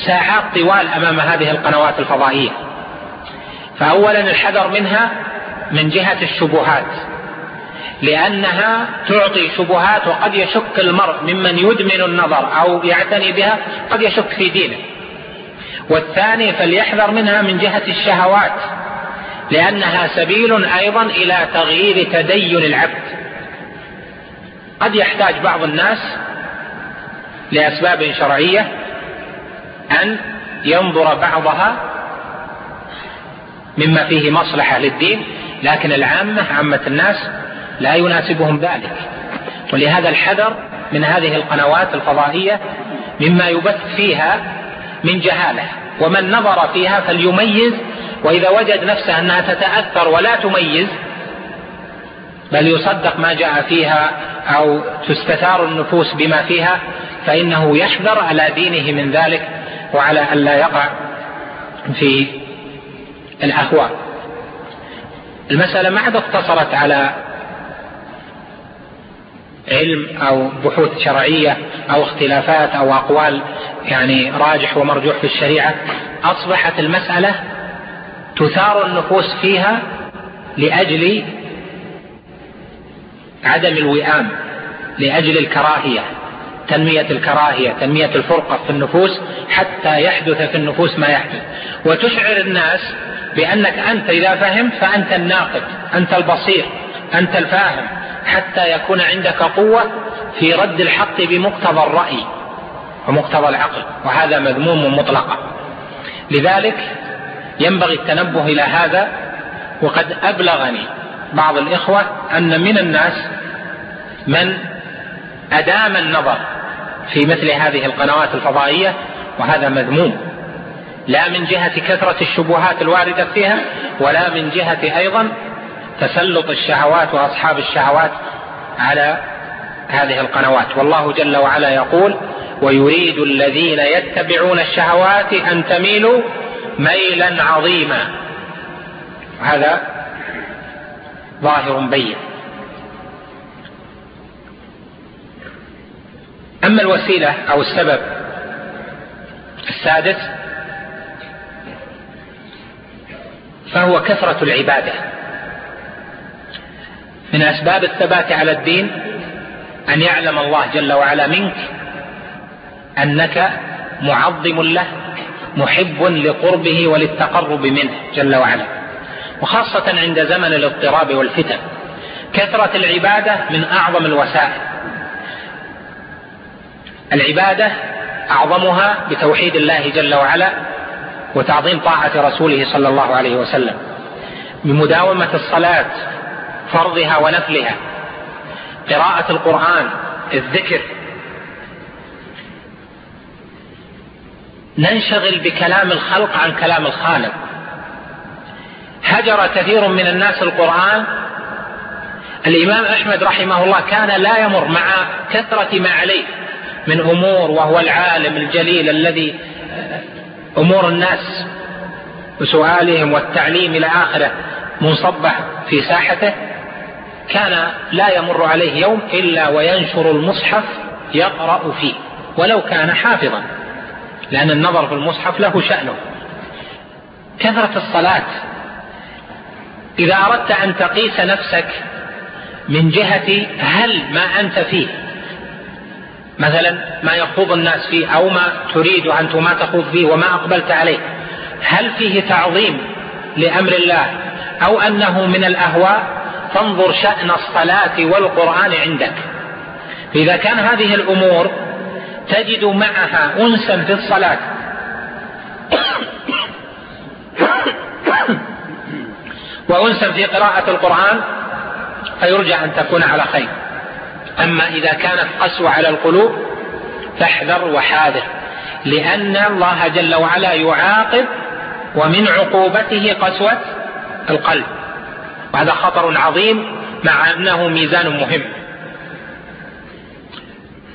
ساعات طوال أمام هذه القنوات الفضائية. فأولا الحذر منها من جهة الشبهات لأنها تعطي شبهات وقد يشك المرء ممن يدمن النظر أو يعتني بها قد يشك في دينه. والثاني فليحذر منها من جهة الشهوات لأنها سبيل أيضا إلى تغيير تدين العبد. قد يحتاج بعض الناس لأسباب شرعية أن ينظر بعضها مما فيه مصلحة للدين لكن العامة عامة الناس لا يناسبهم ذلك. ولهذا الحذر من هذه القنوات الفضائية مما يبث فيها من جهالة. ومن نظر فيها فليميز وإذا وجد نفسه أنها تتأثر ولا تميز بل يصدق ما جاء فيها أو تستثار النفوس بما فيها فإنه يحذر على دينه من ذلك وعلى أن لا يقع في الأهواء. المسألة ما عاد اقتصرت على علم أو بحوث شرعية أو اختلافات أو أقوال يعني راجح ومرجوح في الشريعة أصبحت المسألة تثار النفوس فيها لأجل عدم الوئام لأجل الكراهية تنمية الكراهية تنمية الفرقة في النفوس حتى يحدث في النفوس ما يحدث. وتشعر الناس بأنك أنت إذا فهمت فأنت الناقد أنت البصير أنت الفاهم. حتى يكون عندك قوة في رد الحق بمقتضى الرأي ومقتضى العقل وهذا مذموم مطلقا. لذلك ينبغي التنبه إلى هذا وقد أبلغني بعض الإخوة أن من الناس من أدام النظر في مثل هذه القنوات الفضائية وهذا مذموم. لا من جهة كثرة الشبهات الواردة فيها ولا من جهة أيضا تسلط الشهوات وأصحاب الشهوات على هذه القنوات. والله جل وعلا يقول ويريد الذين يتبعون الشهوات أن تميلوا ميلا عظيما. هذا ظاهر بين. أما الوسيلة أو السبب السادس فهو كثرة العبادة. من أسباب الثبات على الدين أن يعلم الله جل وعلا منك أنك معظم له محب لقربه وللتقرب منه جل وعلا. وخاصة عند زمن الاضطراب والفتن. كثرة العبادة من أعظم الوسائل. العبادة أعظمها بتوحيد الله جل وعلا وتعظيم طاعة رسوله صلى الله عليه وسلم. بمداومة الصلاة فرضها ونفلها. قراءة القرآن الذكر. ننشغل بكلام الخلق عن كلام الخالق. هجر كثير من الناس القرآن. الإمام أحمد رحمه الله كان لا يمر مع كثرة ما عليه من أمور وهو العالم الجليل الذي أمور الناس وسؤالهم والتعليم إلى آخره منصبة في ساحته. كان لا يمر عليه يوم إلا وينشر المصحف يقرأ فيه ولو كان حافظا لأن النظر في المصحف له شأنه. كثرة الصلاة. إذا أردت أن تقيس نفسك من جهة هل ما أنت فيه مثلا ما يخوض الناس فيه أو ما تريد أنت ما تخوض فيه وما أقبلت عليه هل فيه تعظيم لأمر الله أو أنه من الأهواء؟ فانظر شأن الصلاة والقرآن عندك. فإذا كان هذه الأمور تجد معها أنسا في الصلاة. وأنسا في قراءة القرآن فيرجى أن تكون على خير. أما إذا كانت قسوة على القلوب فاحذر وحاذر لأن الله جل وعلا يعاقب ومن عقوبته قسوة القلب. وهذا خطر عظيم مع أنه ميزان مهم.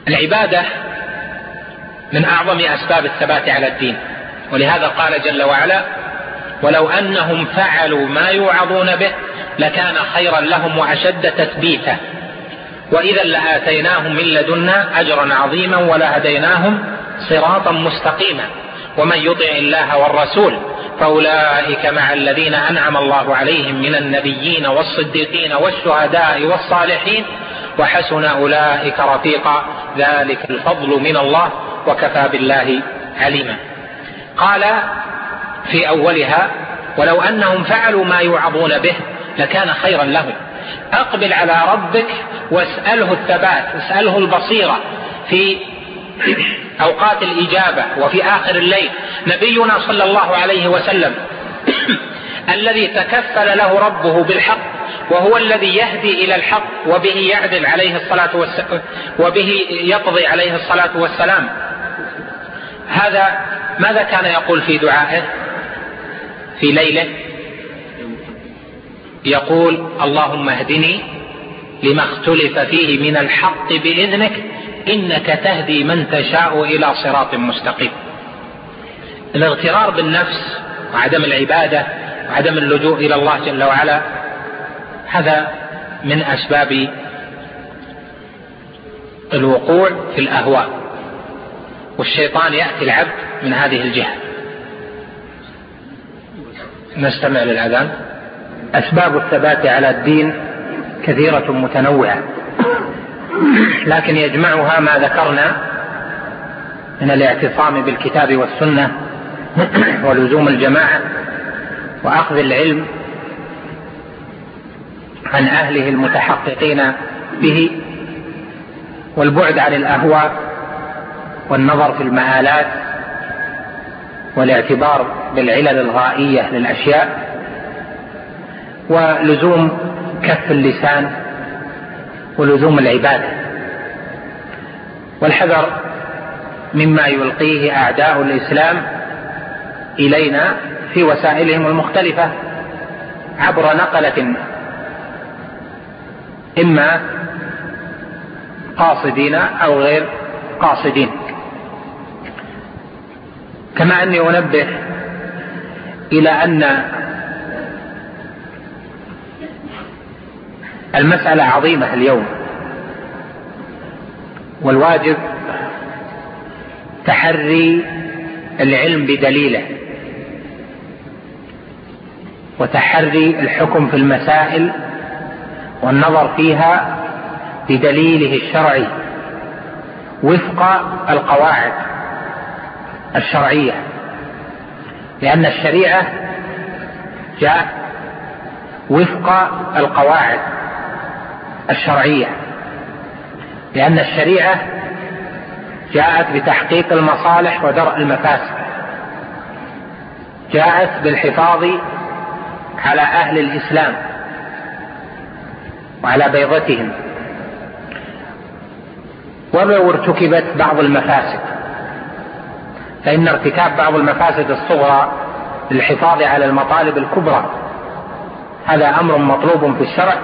العبادة من أعظم أسباب الثبات على الدين. ولهذا قال جل وعلا ولو أنهم فعلوا ما يوعظون به لكان خيرا لهم وأشد تثبيتا. وإذا لآتيناهم من لدنا أجرا عظيما ولهديناهم صراطا مستقيما. ومن يطع الله والرسول فأولئك مع الذين أنعم الله عليهم من النبيين والصديقين والشهداء والصالحين وحسن أولئك رفيقا. ذلك الفضل من الله وكفى بالله عليما. قال في أولها ولو أنهم فعلوا ما يوعظون به لكان خيرا لهم. أقبل على ربك واسأله الثبات اسأله البصيرة في أوقات الإجابة وفي آخر الليل. نبينا صلى الله عليه وسلم الذي تكفل له ربه بالحق وهو الذي يهدي إلى الحق وبه يعدل عليه الصلاة والسلام وبه يقضي عليه الصلاة والسلام. هذا ماذا كان يقول في دعائه؟ في ليله؟ يقول اللهم اهدني لما اختلف فيه من الحق بإذنك إنك تهدي من تشاء إلى صراط مستقيم. الاغترار بالنفس وعدم العبادة وعدم اللجوء إلى الله جل وعلا هذا من أسباب الوقوع في الأهواء. والشيطان يأتي العبد من هذه الجهة. نستمع للأذان. أسباب الثبات على الدين كثيرة متنوعة. لكن يجمعها ما ذكرنا من الاعتصام بالكتاب والسنة ولزوم الجماعة وأخذ العلم عن أهله المتحققين به والبعد عن الأهواء والنظر في المآلات والاعتبار بالعلل الغائية للأشياء ولزوم كف اللسان ولزوم العبادة والحذر مما يلقيه أعداء الإسلام إلينا في وسائلهم المختلفة عبر نقلة إما قاصدين أو غير قاصدين. كما أني أنبه إلى أن المسألة عظيمة اليوم. والواجب تحري العلم بدليله. وتحري الحكم في المسائل والنظر فيها بدليله الشرعي. وفق القواعد الشرعية. لأن الشريعة جاء وفق القواعد. الشرعية لأن الشريعة جاءت بتحقيق المصالح ودرء المفاسد جاءت بالحفاظ على أهل الإسلام وعلى بيضتهم. ولو ارتكبت بعض المفاسد فإن ارتكاب بعض المفاسد الصغرى للحفاظ على المطالب الكبرى هذا أمر مطلوب في الشرع.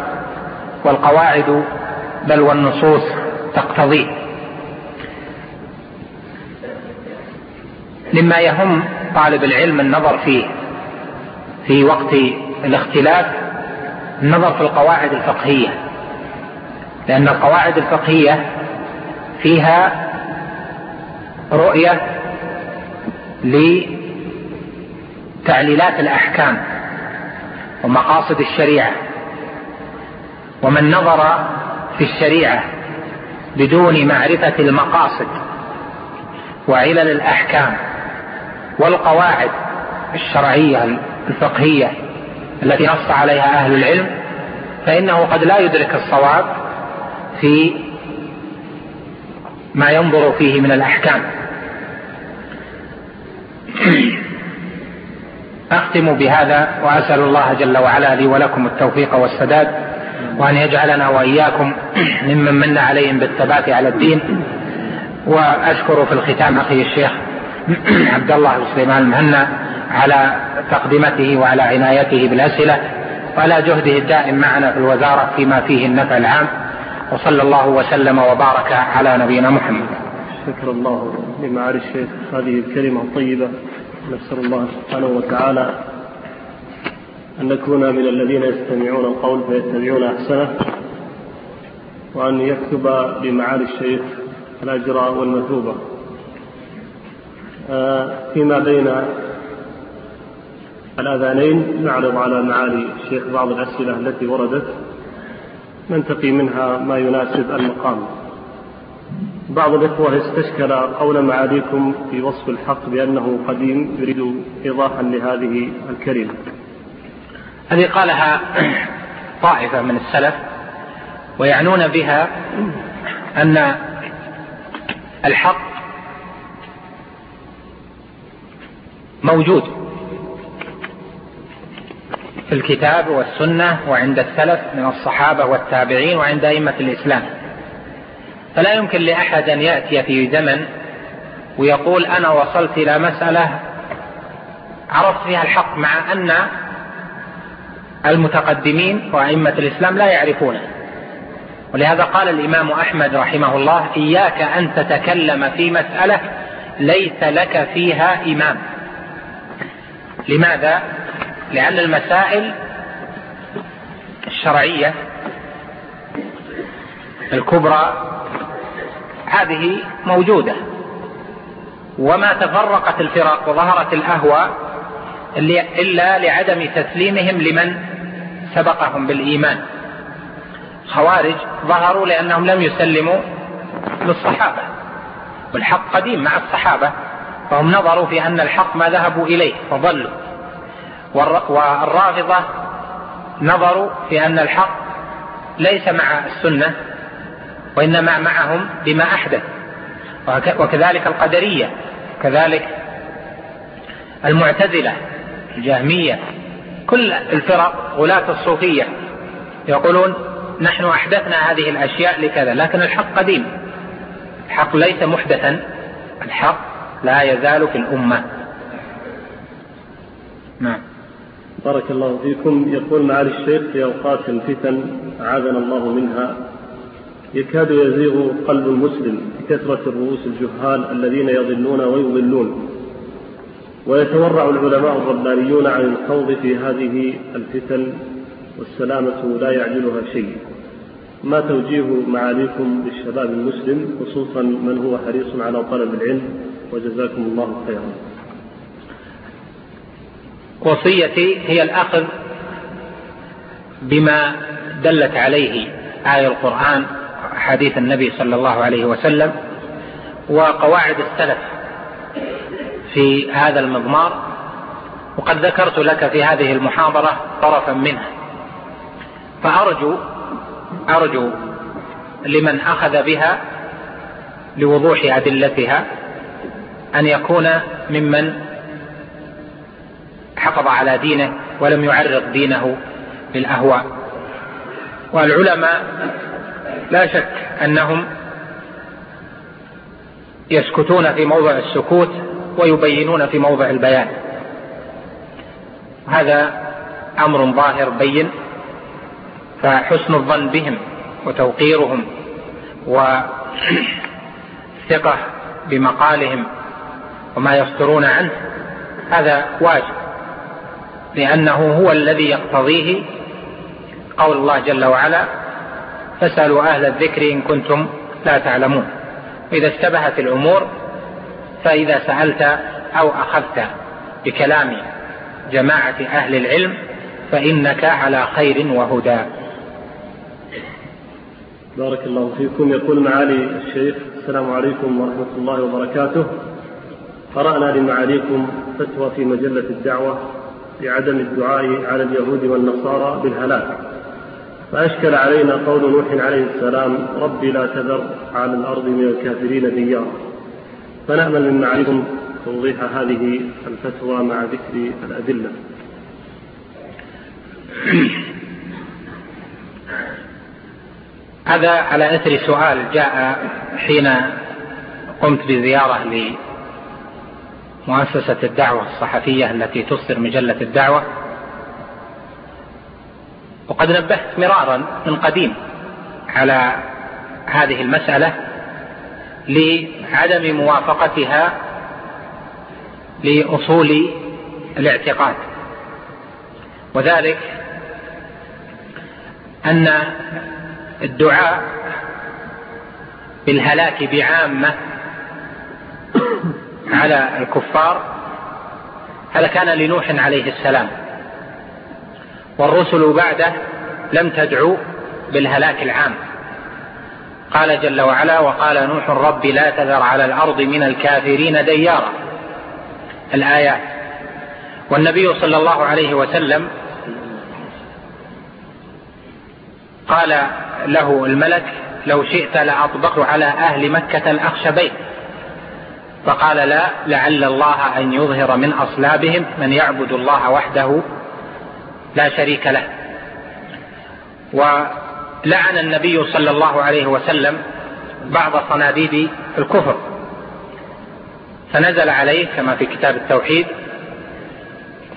والقواعد بل والنصوص تقتضيه مما يهم طالب العلم النظر فيه في وقت الاختلاف النظر في القواعد الفقهية. لأن القواعد الفقهية فيها رؤية لتعليلات الأحكام ومقاصد الشريعة. ومن نظر في الشريعة بدون معرفة المقاصد وعلل الأحكام والقواعد الشرعية الفقهية التي نص عليها أهل العلم فإنه قد لا يدرك الصواب في ما ينظر فيه من الأحكام. أختم بهذا وأسأل الله جل وعلا لي ولكم التوفيق والسداد. وأن يجعلنا وإياكم ممن من عليهم بالثبات على الدين. وأشكر في الختام أخي الشيخ عبد الله سليمان المهنا على تقدمته وعلى عنايته بالأسئلة وعلى جهده الدائم معنا في الوزارة فيما فيه النفع العام. وصلى الله وسلم وبارك على نبينا محمد. شكر الله لمعالي الشيخ هذه الكلمة الطيبة. نسأل الله سبحانه وتعالى أن نكون من الذين يستمعون القول فيتبعون أحسنه وأن يكتب لمعالي الشيخ الأجر والمثوبة. آه، فيما بين الأذانين نعرض على معالي الشيخ بعض الأسئلة التي وردت. ننتقي منها ما يناسب المقام. بعض الإخوة استشكل قول معاليكم في وصف الحق بأنه قديم يريد إيضاحا لهذه الكلمة. هذه قالها طائفة من السلف ويعنون بها أن الحق موجود في الكتاب والسنة وعند السلف من الصحابة والتابعين وعند أئمة الإسلام. فلا يمكن لأحد أن يأتي في زمن ويقول أنا وصلت إلى مسألة عرفت فيها الحق مع أن المتقدمين وأئمة الإسلام لا يعرفونه. ولهذا قال الإمام أحمد رحمه الله إياك أن تتكلم في مسألة ليس لك فيها إمام. لماذا؟ لأن المسائل الشرعية الكبرى هذه موجودة. وما تفرقت الفرق وظهرت الأهواء إلا لعدم تسليمهم لمن سبقهم بالإيمان. خوارج ظهروا لأنهم لم يسلموا للصحابة والحق قديم مع الصحابة فهم نظروا في أن الحق ما ذهبوا إليه فضلوا والرافضة نظروا في أن الحق ليس مع السنة وإنما معهم بما أحدث. وكذلك القدرية كذلك المعتزلة. الجهمية. كل الفرق غلاة الصوفية يقولون نحن أحدثنا هذه الأشياء لكذا لكن الحق قديم. الحق ليس محدثا الحق لا يزال في الأمة. نعم. بارك الله فيكم. يقول معالي الشيخ في أوقات الفتن أعاذنا الله منها يكاد يزيغ قلب المسلم بكثرة الرؤوس الجهال الذين يضلون ويضلون. ويتورع العلماء الربانيون عن الخوض في هذه الفتن والسلامة لا يعجلها شيء. ما توجيه معاليكم للشباب المسلم خصوصا من هو حريص على طلب العلم وجزاكم الله خيرا. وصيتي هي الأخذ بما دلت عليه آية القرآن حديث النبي صلى الله عليه وسلم وقواعد السلف. في هذا المضمار وقد ذكرت لك في هذه المحاضرة طرفا منها. فأرجو أرجو لمن أخذ بها لوضوح أدلتها أن يكون ممن حفظ على دينه ولم يعرض دينه للأهواء. والعلماء لا شك أنهم يسكتون في موضع السكوت ويبينون في موضع البيان. هذا أمر ظاهر بين فحسن الظن بهم وتوقيرهم والثقة بمقالهم وما يصدرون عنه هذا واجب لأنه هو الذي يقتضيه قول الله جل وعلا فاسألوا أهل الذكر إن كنتم لا تعلمون. إذا اشتبهت الأمور فإذا سألت أو أخذت بكلام جماعة أهل العلم فإنك على خير وهدى. بارك الله فيكم. يقول معالي الشيخ السلام عليكم ورحمة الله وبركاته. قرأنا لمعاليكم فتوى في مجلة الدعوة بعدم الدعاء على اليهود والنصارى بالهلاك. فأشكل علينا قول نوح عليه السلام ربي لا تذر على الأرض من الكافرين ديارا فنأمل من معاليكم توضيح هذه الفتوى مع ذكر الأدلة. هذا على أثر سؤال جاء حين قمت بزيارة لمؤسسة الدعوة الصحفية التي تصدر مجلة الدعوة. وقد نبهت مرارا من قديم على هذه المسألة. لعدم موافقتها لأصول الاعتقاد. وذلك أن الدعاء بالهلاك بعامة على الكفار هذا كان لنوح عليه السلام والرسل بعده لم تدعو بالهلاك العام. قال جل وعلا وقال نوح رب لا تذر على الأرض من الكافرين ديارا. الايات والنبي صلى الله عليه وسلم قال له الملك لو شئت لأطبق على أهل مكة الأخشبين. فقال لا لعل الله أن يظهر من أصلابهم من يعبد الله وحده لا شريك له. ولعن النبي صلى الله عليه وسلم بعض صناديد الكفر. فنزل عليه كما في كتاب التوحيد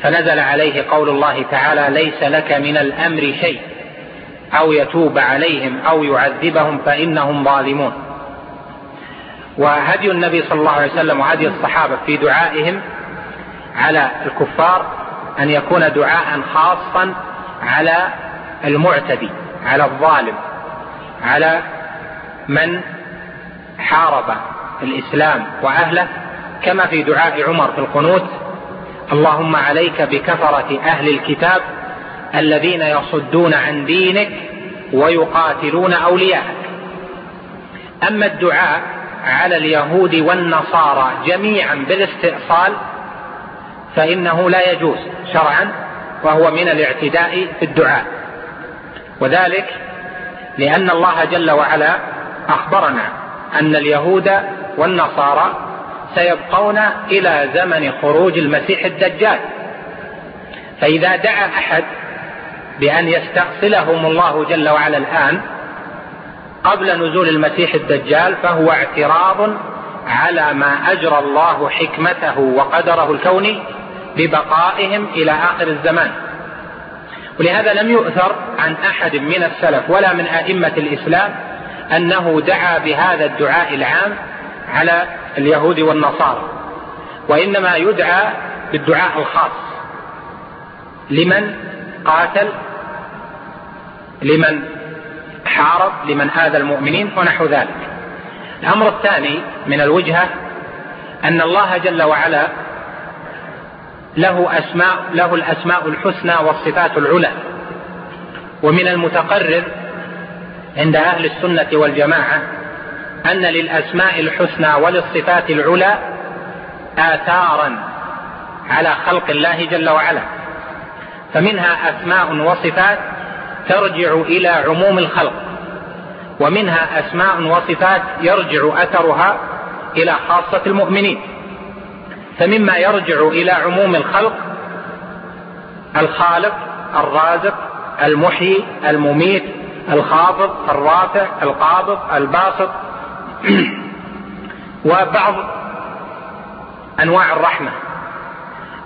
فنزل عليه قول الله تعالى ليس لك من الأمر شيء أو يتوب عليهم أو يعذبهم فإنهم ظالمون. وهدي النبي صلى الله عليه وسلم وهدي الصحابة في دعائهم على الكفار أن يكون دعاء خاصا على المعتدي. على الظالم على من حارب الإسلام وأهله كما في دعاء عمر في القنوت اللهم عليك بكفرة أهل الكتاب الذين يصدون عن دينك ويقاتلون أولياءك. أما الدعاء على اليهود والنصارى جميعا بالاستئصال فإنه لا يجوز شرعا وهو من الاعتداء في الدعاء. وذلك لأن الله جل وعلا أخبرنا أن اليهود والنصارى سيبقون إلى زمن خروج المسيح الدجال. فإذا دعا أحد بأن يستأصلهم الله جل وعلا الآن قبل نزول المسيح الدجال فهو اعتراض على ما أجرى الله حكمته وقدره الكوني ببقائهم إلى آخر الزمان. ولهذا لم يؤثر عن أحد من السلف ولا من أئمة الإسلام أنه دعا بهذا الدعاء العام على اليهود والنصارى وإنما يدعى بالدعاء الخاص لمن قاتل لمن حارب لمن آذى المؤمنين ونحو ذلك. الأمر الثاني من الوجهة أن الله جل وعلا له أسماء له الأسماء الحسنى والصفات العلى. ومن المتقرر عند أهل السنة والجماعة أن للأسماء الحسنى وللصفات العلى آثارا على خلق الله جل وعلا. فمنها أسماء وصفات ترجع إلى عموم الخلق ومنها أسماء وصفات يرجع أثرها إلى خاصة المؤمنين. فمما يرجع إلى عموم الخلق الخالق الرازق المحيي المميت الخافض الرافع القابض الباسط. وبعض أنواع الرحمة.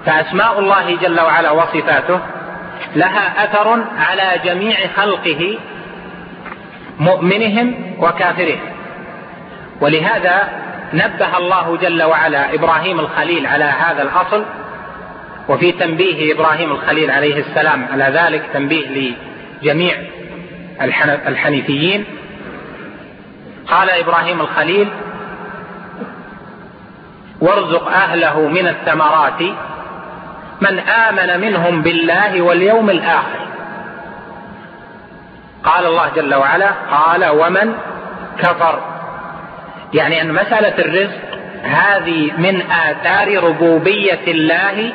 فأسماء الله جل وعلا وصفاته لها أثر على جميع خلقه مؤمنهم وكافرهم. ولهذا نبه الله جل وعلا إبراهيم الخليل على هذا الأصل وفي تنبيه إبراهيم الخليل عليه السلام على ذلك تنبيه لجميع الحنيفيين. قال إبراهيم الخليل وارزق أهله من الثمرات من آمن منهم بالله واليوم الآخر. قال الله جل وعلا قال ومن كفر. يعني أن مسألة الرزق هذه من آثار ربوبية الله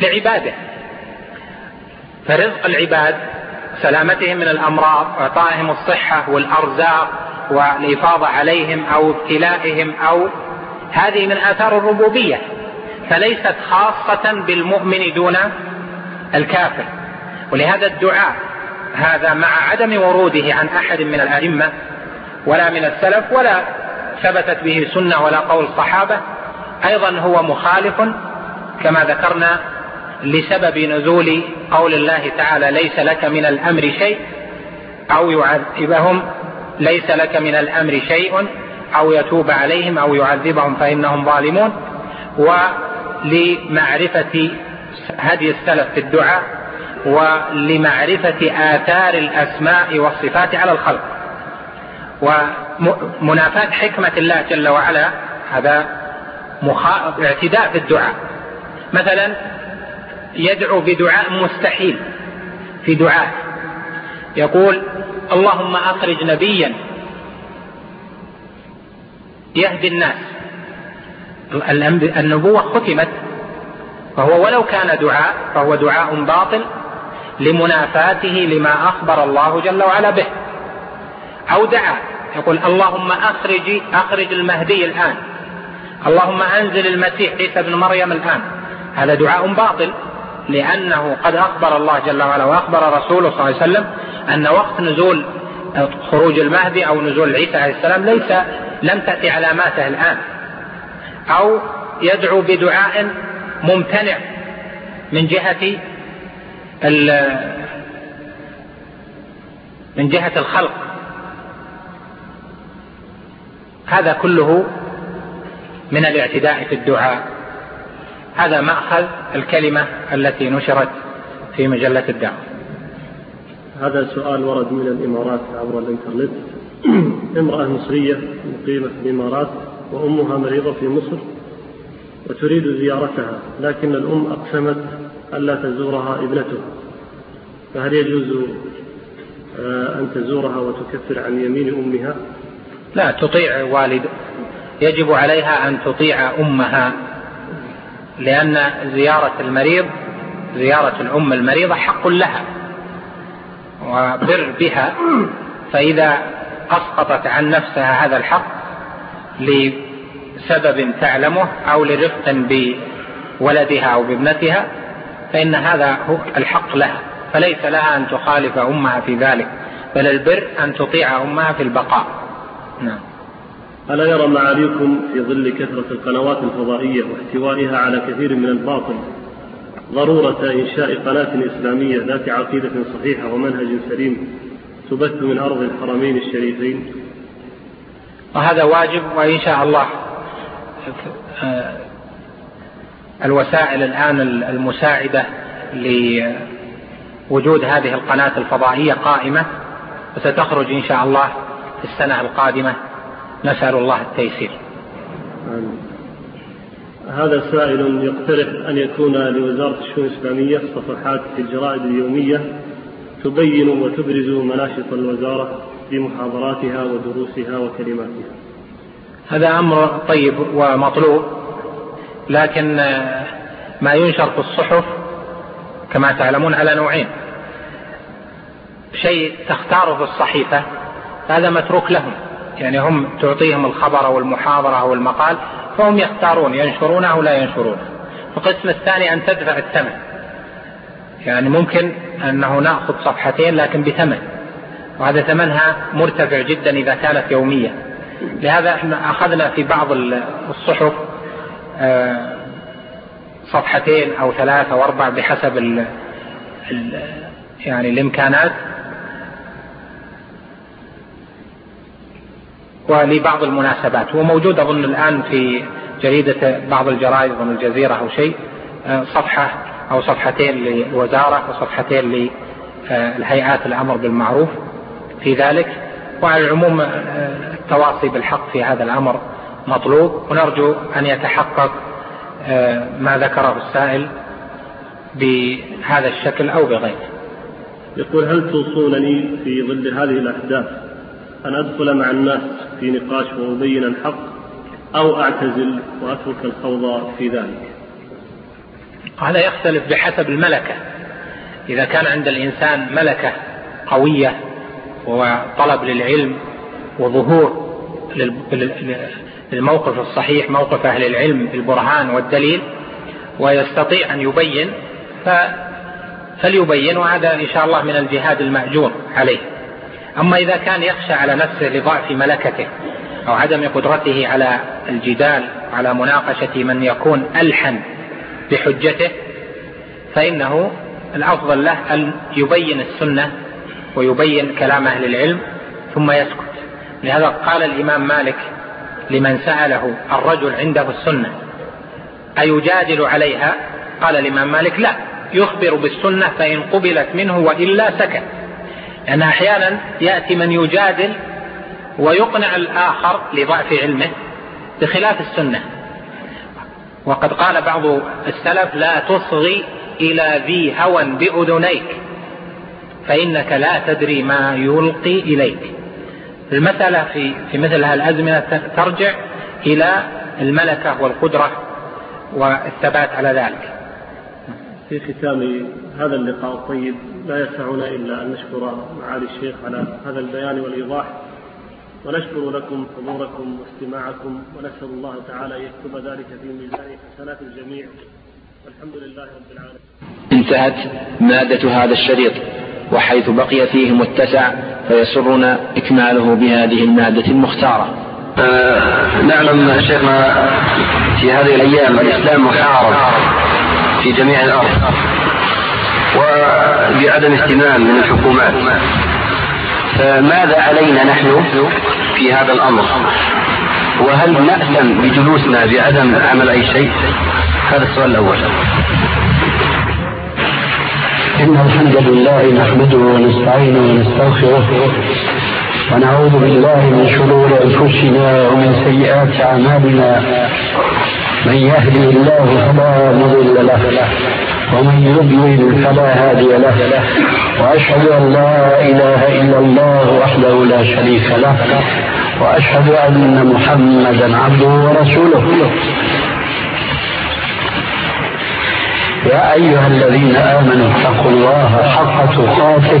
لعباده. فرزق العباد سلامتهم من الأمراض إعطائهم الصحة والأرزاق والإفاضة عليهم أو ابتلائهم أو هذه من آثار الربوبية. فليست خاصة بالمؤمن دون الكافر. ولهذا الدعاء هذا مع عدم وروده عن أحد من الأئمة ولا من السلف ولا ثبتت به سنة ولا قول الصحابة أيضا هو مخالف كما ذكرنا لسبب نزول قول الله تعالى ليس لك من الأمر شيء أو يعذبهم ليس لك من الأمر شيء أو يتوب عليهم أو يعذبهم فإنهم ظالمون. ولمعرفة هدي السلف في الدعاء ولمعرفة آثار الأسماء والصفات على الخلق. ومنافاة حكمة الله جل وعلا هذا اعتداء في الدعاء. مثلا يدعو بدعاء مستحيل في دعاء. يقول اللهم أخرج نبيا يهدي الناس. النبوة ختمت فهو ولو كان دعاء فهو دعاء باطل لمنافاته لما أخبر الله جل وعلا به. أو دعا يقول اللهم أخرج أخرج المهدي الآن. اللهم أنزل المسيح عيسى بن مريم الآن. هذا دعاء باطل. لأنه قد أخبر الله جل وعلا وأخبر رسوله صلى الله عليه وسلم أن وقت نزول خروج المهدي أو نزول عيسى عليه السلام ليس لم تأتي علاماته الآن. أو يدعو بدعاء ممتنع من جهة من جهة الخلق. هذا كله من الاعتداء في الدعاء. هذا مأخذ الكلمة التي نشرت في مجلة الدعوة. هذا سؤال ورد من الإمارات عبر الإنترنت. امرأة مصرية مقيمة في الإمارات وأمها مريضة في مصر وتريد زيارتها لكن الأم أقسمت ألا تزورها ابنتها. فهل يجوز آه، أن تزورها وتكفر عن يمين أمها؟ لا تطيع والد. يجب عليها أن تطيع أمها. لأن زيارة المريض زيارة الأم المريضة حق لها وبر بها. فإذا أسقطت عن نفسها هذا الحق لسبب تعلمه أو لرفق بولدها أو بابنتها فإن هذا هو الحق لها. فليس لها أن تخالف أمها في ذلك بل البر أن تطيع أمها في البقاء. نعم. ألا يرى معاليكم في ظل كثرة القنوات الفضائية واحتوائها على كثير من الباطل؟ ضرورة إنشاء قناة إسلامية ذات عقيدة صحيحة ومنهج سليم تبث من أرض الحرمين الشريفين؟ وهذا واجب وإن شاء الله. الوسائل الآن المساعدة لوجود هذه القناة الفضائية قائمة وستخرج إن شاء الله في السنة القادمة. نسأل الله التيسير. هذا سائل يقترح أن يكون لوزارة الشؤون الإسلامية صفحات في الجرائد اليومية تبين وتبرز مناشط الوزارة في محاضراتها ودروسها وكلماتها. هذا أمر طيب ومطلوب لكن ما ينشر في الصحف كما تعلمون على نوعين. شيء تختاره الصحيفة هذا متروك لهم. يعني هم تعطيهم الخبر أو المحاضرة أو المقال فهم يختارون ينشرونه أو لا ينشرونه. القسم الثاني أن تدفع الثمن. يعني ممكن أنه نأخذ صفحتين لكن بثمن. وهذا ثمنها مرتفع جدا إذا كانت يومية. لهذا إحنا أخذنا في بعض الصحف آه، صفحتين أو ثلاثة أو أربع بحسب يعني الإمكانات. ولبعض المناسبات. هو موجود أظن الآن في جريدة بعض الجرائد أظن الجزيرة أو شيء آه، صفحة أو صفحتين للوزارة وصفحتين للهيئات الأمر بالمعروف في ذلك. وعلى العموم آه، التواصي بالحق في هذا الأمر مطلوب. ونرجو أن يتحقق آه، ما ذكره السائل بهذا الشكل أو بغيره. يقول هل توصونني في ظل هذه الأحداث أن أدخل مع الناس في نقاش وأبين الحق أو أعتزل وأترك الخوض في ذلك. هذا يختلف بحسب الملكة. إذا كان عند الإنسان ملكة قوية وطلب للعلم وظهور للموقف الصحيح موقف أهل العلم بالبرهان والدليل ويستطيع أن يبين فليبين وهذا إن شاء الله من الجهاد المأجور عليه. أما إذا كان يخشى على نفسه لضعف ملكته أو عدم قدرته على الجدال على مناقشة من يكون ألحن بحجته فإنه الأفضل له أن يبين السنة ويبين كلام أهل العلم ثم يسكت. لهذا قال الإمام مالك لمن سأله الرجل عنده السنة أيجادل عليها؟ قال الإمام مالك لا يخبر بالسنة فإن قبلت منه وإلا سكت. لأن أحيانا يأتي من يجادل ويقنع الآخر لضعف علمه بخلاف السنة. وقد قال بعض السلف لا تصغي إلى ذي هوى بأذنيك فإنك لا تدري ما يلقي إليك. المسألة في, في مثل هالأزمنة ترجع إلى الملكة والقدرة والثبات على ذلك. في ختام هذا اللقاء. الطيب لا يسعنا إلا أن نشكر معالي الشيخ على هذا البيان والإيضاح. ونشكر لكم حضوركم واستماعكم ونسأل الله تعالى أن يكتب ذلك في ميزان حسنات الجميع. والحمد لله رب العالمين. انتهت مادة هذا الشريط وحيث بقي فيه متسع فيسرنا إكماله بهذه المادة المختارة. آه نعلم شيخنا في هذه الأيام الإسلام محارب في جميع الأرض وبعدم اهتمام من الحكومات. فماذا علينا نحن في هذا الأمر؟ وهل نأثم بجلوسنا بعدم عمل أي شيء؟ هذا السؤال الأول. إن الحمد لله نحمده ونستعينه ونستغفره ونعوذ بالله من شرور أنفسنا ومن سيئات أعمالنا. من يهدي الله فلا مضل له ومن يضلل فلا هادي له وأشهد أن لا إله إلا الله وحده لا شريك له وأشهد أن محمدا عبده ورسوله. يا أيها الذين آمنوا اتقوا الله حق تقاته.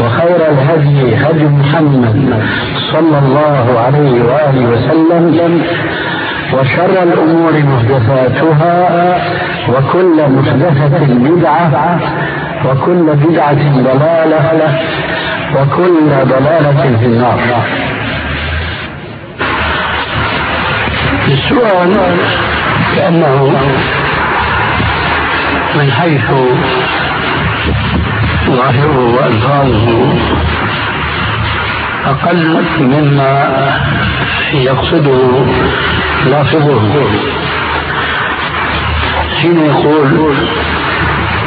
وخير الهدي هدي محمد صلى الله عليه وآله وسلم وشر الأمور محدثاتها وكل محدثة بدعة وكل بدعة ضلالة وكل ضلالة في النار. السؤال كأنه من حيث ظاهره وألفاظه أقل مما يقصده لافظه حين يقول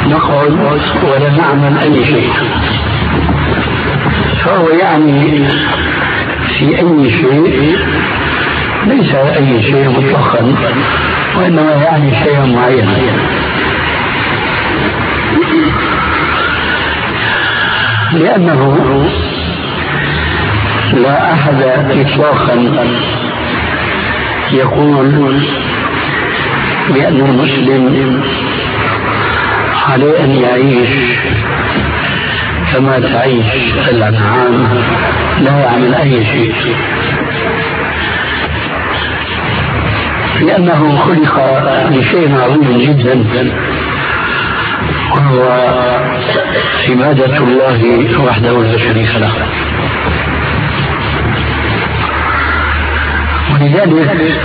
نقعد ولا نعمل أي شيء. فهو يعني في أي شيء ليس أي شيء مطلقا وإنما يعني شيئا معينا لأنه لا أحد إطلاقا يقول بأن المسلم عليه أن يعيش كما تعيش الأنعام لا يعمل أي شيء. لأنه خلق لشيء عظيم جدا. وهو عبادة الله وحده لا شريك له. ولذلك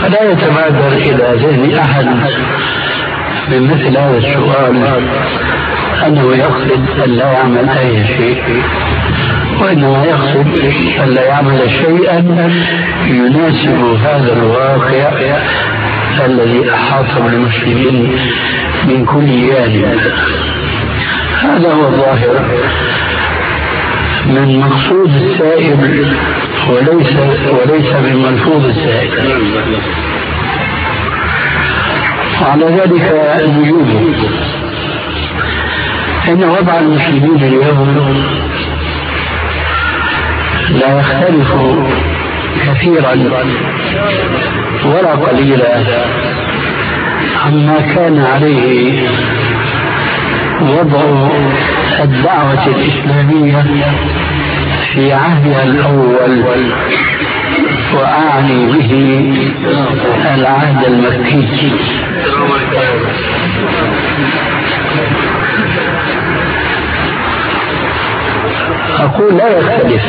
فلا يتبادر إلى ذهن أحد من مثل هذا السؤال أنه يقصد أن لا يعمل أي شيء وإنما يقصد أن لا يعمل شيئا يناسب هذا الواقع الذي أحاط بالمسلمين من كل جانب. هذا هو الظاهر. من مقصود السائل وليس وليس من ملفوظ السائل. وعلى ذلك نجوبه إن وضع المسلمين اليوم لا يختلف كثيرا ولا قليلا عما كان عليه وضع الدعوة الإسلامية في عهدها الأول وأعني به العهد المكي. أقول لا يختلف.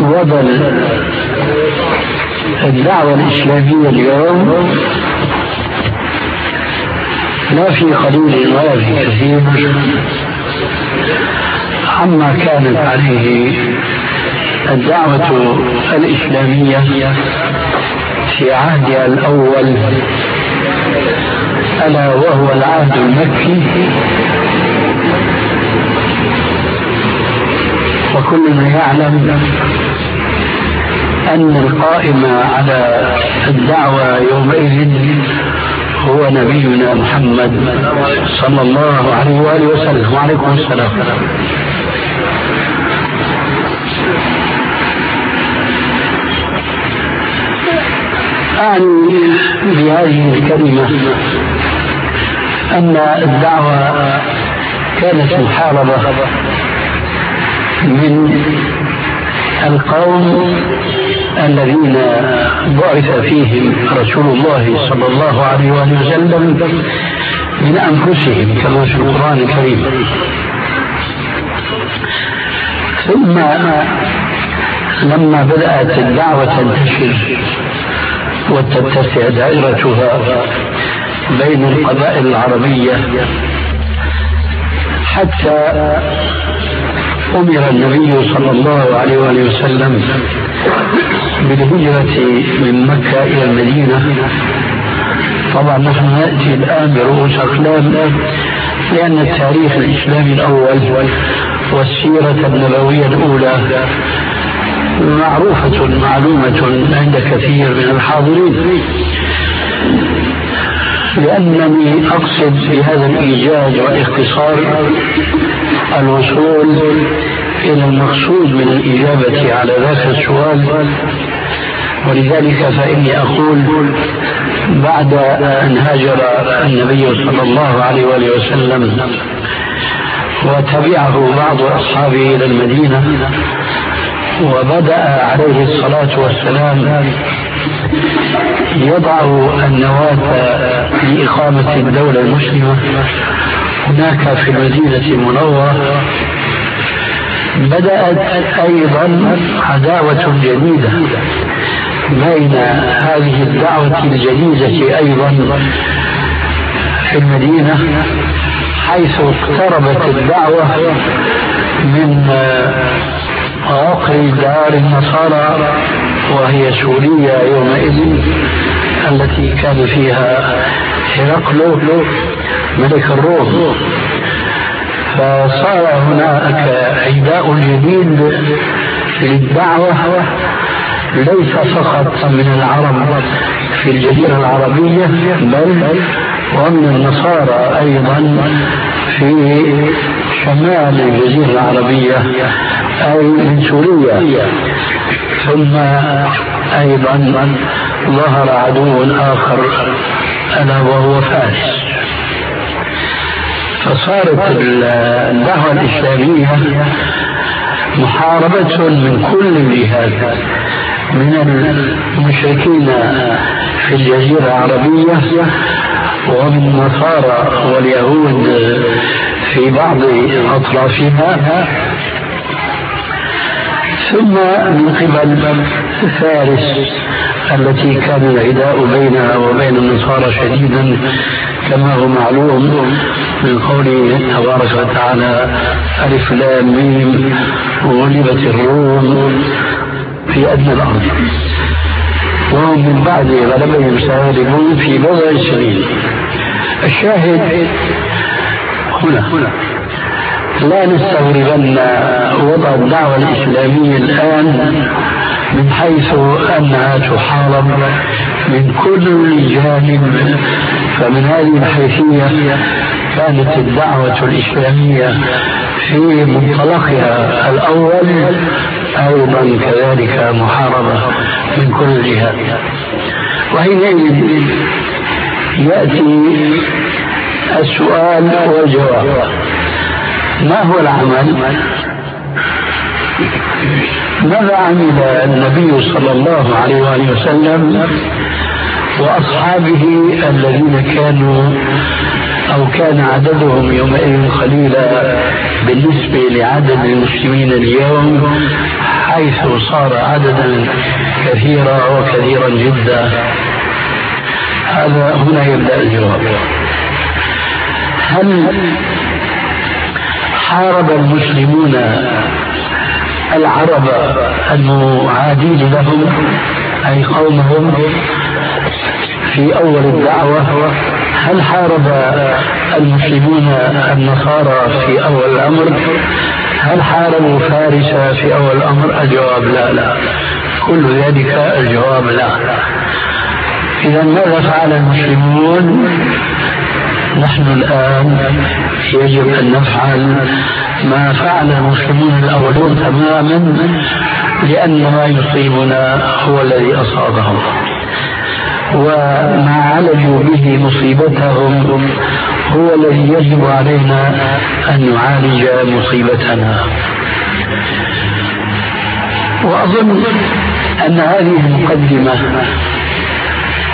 وضع الدعوة الإسلامية اليوم لا في قليل ولا في كثير عما كانت عليه الدعوة الإسلامية في عهدها الأول ألا وهو العهد المكي وكلنا يعلم أن القائم على الدعوة يومئذ هو نبينا محمد صلى الله عليه وآله وسلم. وعليكم السلام. أعني بهذه الكلمة أن الدعوة كانت محاربة. من القوم الذين بعث فيهم رسول الله صلى الله عليه وآله وسلم من أنفسهم كما في القرآن الكريم. ثم لما بدأت الدعوة تنتشر وتتسع دائرتها بين القبائل العربية حتى أمر النبي صلى الله عليه وآله وسلم بالهجرة من مكة إلى المدينة. طبعا نحن نأتي الآن برؤوس أقلام لأن التاريخ الإسلامي الأول والسيرة النبوية الأولى معروفة معلومة عند كثير من الحاضرين. لأنني أقصد بهذا الإيجاز والاختصار الوصول إلى المقصود من الإجابة على ذاك السؤال. ولذلك فإني أقول بعد أن هاجر النبي صلى الله عليه وآله وسلم وتبعه بعض أصحابه إلى المدينة وبدأ عليه الصلاة والسلام يضع النواة لإقامة الدولة المسلمة. هناك في المدينة المنورة بدأت أيضا عداوة جديدة بين هذه الدعوة الجديدة أيضا في المدينة حيث اقتربت الدعوة من عقر دار النصارى وهي سوريا يومئذ التي كان فيها هرقل ملك الروم. فصار هناك عداء جديد للدعوة ليس فقط من العرب في الجزيرة العربية بل ومن النصارى أيضا في شمال الجزيرة العربية. أي من سوريا ثم أيضا ظهر عدو آخر ألا وهو فارس فصارت الدعوة الإسلامية محاربة من كل الجهات من المشركين في الجزيرة العربية ومن النصارى واليهود في بعض أطرافها. ثم من قبل فارس التي كان العداء بينها وبين النصارى شديدا كما هو معلوم من قوله تبارك وتعالى ألف لام ميم غلبت الروم في أدنى الأرض. وهم من بعد غلبهم سيغلبون في بضع سنين. الشاهد هنا. لا نستغربن وضع الدعوة الإسلامية الآن من حيث أنها تحارب من كل جانب فمن هذه الحيثية كانت الدعوة الإسلامية في منطلقها الأول أيضا كذلك محاربة من كل جهة. وحينئذ يأتي السؤال والجواب. ما هو العمل ماذا عمل النبي صلى الله عليه وآله وسلم وأصحابه الذين كانوا أو كان عددهم يومئذ قليلا بالنسبة لعدد المسلمين اليوم حيث صار عددا كثيرا وكثيرا جدا؟ هذا هنا يبدأ الجواب. هل حارب المسلمون العرب المعادين لهم أي قومهم في أول الدعوة. هل حارب المسلمون النصارى في أول الأمر؟ هل حاربوا فارس في أول الأمر؟ الجواب لا لا. كل ذلك الجواب لا. إذا ماذا فعل المسلمون؟ نحن الآن يجب أن نفعل ما فعل المسلمون الأولون تماما لأن ما يصيبنا هو الذي أصابهم. وما عالجوا به مصيبتهم هو الذي يجب علينا أن نعالج مصيبتنا. وأظن أن هذه المقدمة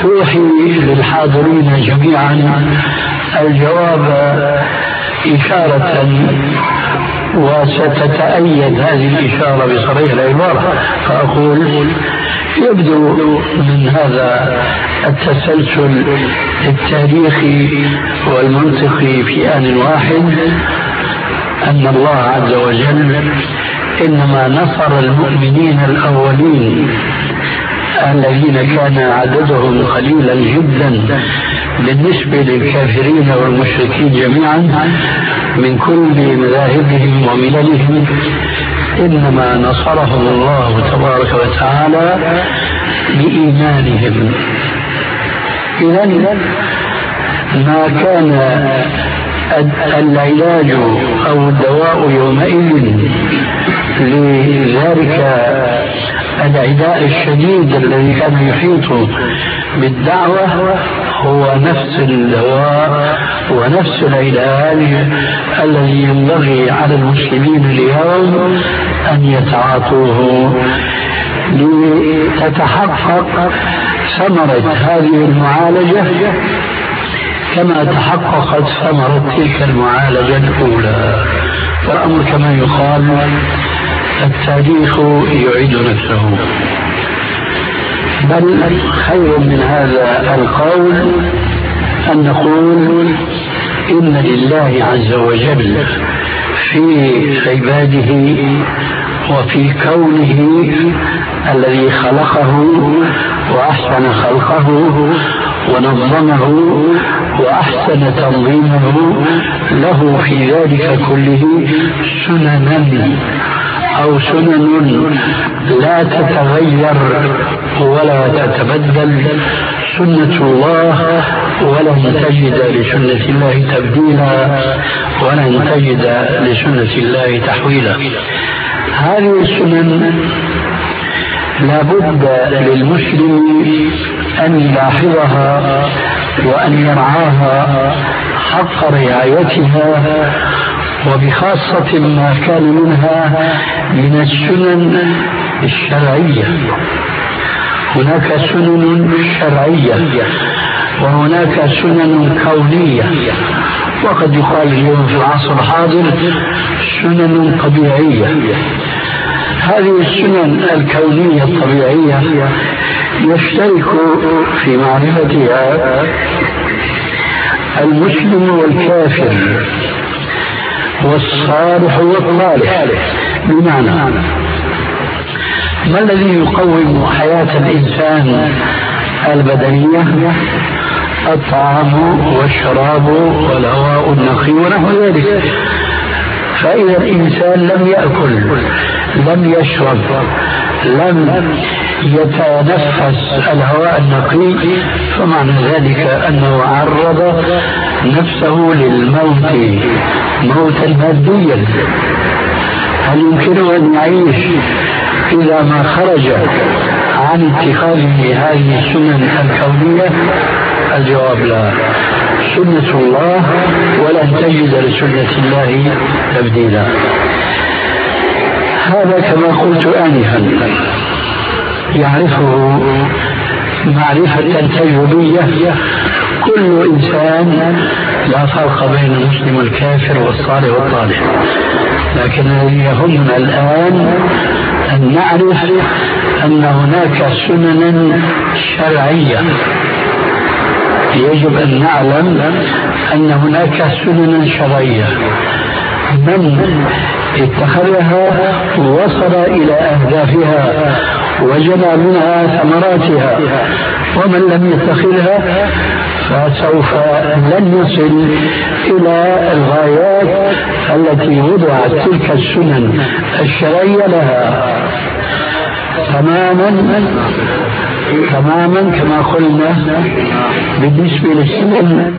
توحي للحاضرين جميعا الجواب إشارة وستتأيد هذه الإشارة بصريح العبارة فأقول يبدو من هذا التسلسل التاريخي والمنطقي في آن واحد أن الله عز وجل إنما نصر المؤمنين الأولين الذين كان عددهم قليلا جدا بالنسبة للكافرين والمشركين جميعا من كل مذاهبهم ومللهم إنما نصرهم الله تبارك وتعالى بإيمانهم. إذا ما كان العلاج أو الدواء يومئذ لذلك العداء الشديد الذي كان يحيط بالدعوة هو نفس الدواء ونفس العلاج الذي ينبغي على المسلمين اليوم أن يتعاطوه. لتتحقق ثمرة هذه المعالجة كما تحققت ثمرة تلك المعالجة الأولى. والأمر كما يقال التاريخ يعيد نفسه. بل خير من هذا القول أن نقول إن لله عز وجل في عباده وفي كونه الذي خلقه وأحسن خلقه ونظمه وأحسن تنظيمه له في ذلك كله سننا. أو سنن لا تتغير ولا تتبدل. سنة الله ولن تجد لسنة الله تبديلا ولن تجد لسنة الله تحويلا. هذه السنن لابد للمسلم أن يلاحظها وأن يرعاها حق رعايتها وبخاصة ما كان منها من السنن الشرعية. هناك سنن شرعية وهناك سنن كونية. وقد يقال اليوم في العصر الحاضر سنن طبيعية. هذه السنن الكونية الطبيعية يشترك في معرفتها المسلم والكافر. والصالح والطالح بمعنى ما الذي يقوم حياة الإنسان البدنية؟ الطعام والشراب والهواء النقي ونحو ذلك. فإذا الإنسان لم يأكل لم يشرب لم يتنفس الهواء النقي فمعنى ذلك أنه عرض نفسه للموت. موتا ماديا هل يمكنه أن يعيش إذا ما خرج عن اتخاذه هذه السنن الكونية؟ الجواب لا. سنة الله ولن تجد لسنة الله تبديلا. هذا كما قلت آنفا. يعرفه معرفة تجربية كل إنسان لا فرق بين المسلم والكافر والصالح والطالح لكن الذي يهمنا الآن أن نعرف أن هناك سننا شرعية. يجب أن نعلم أن هناك سننا شرعية. من اتخذها وصل إلى أهدافها وجنى منها ثمراتها ومن لم يتخذها فسوف لن يصل إلى الغايات التي وضعت تلك السنن الشرعية لها. تماما تماما كما قلنا بالنسبة للسنن.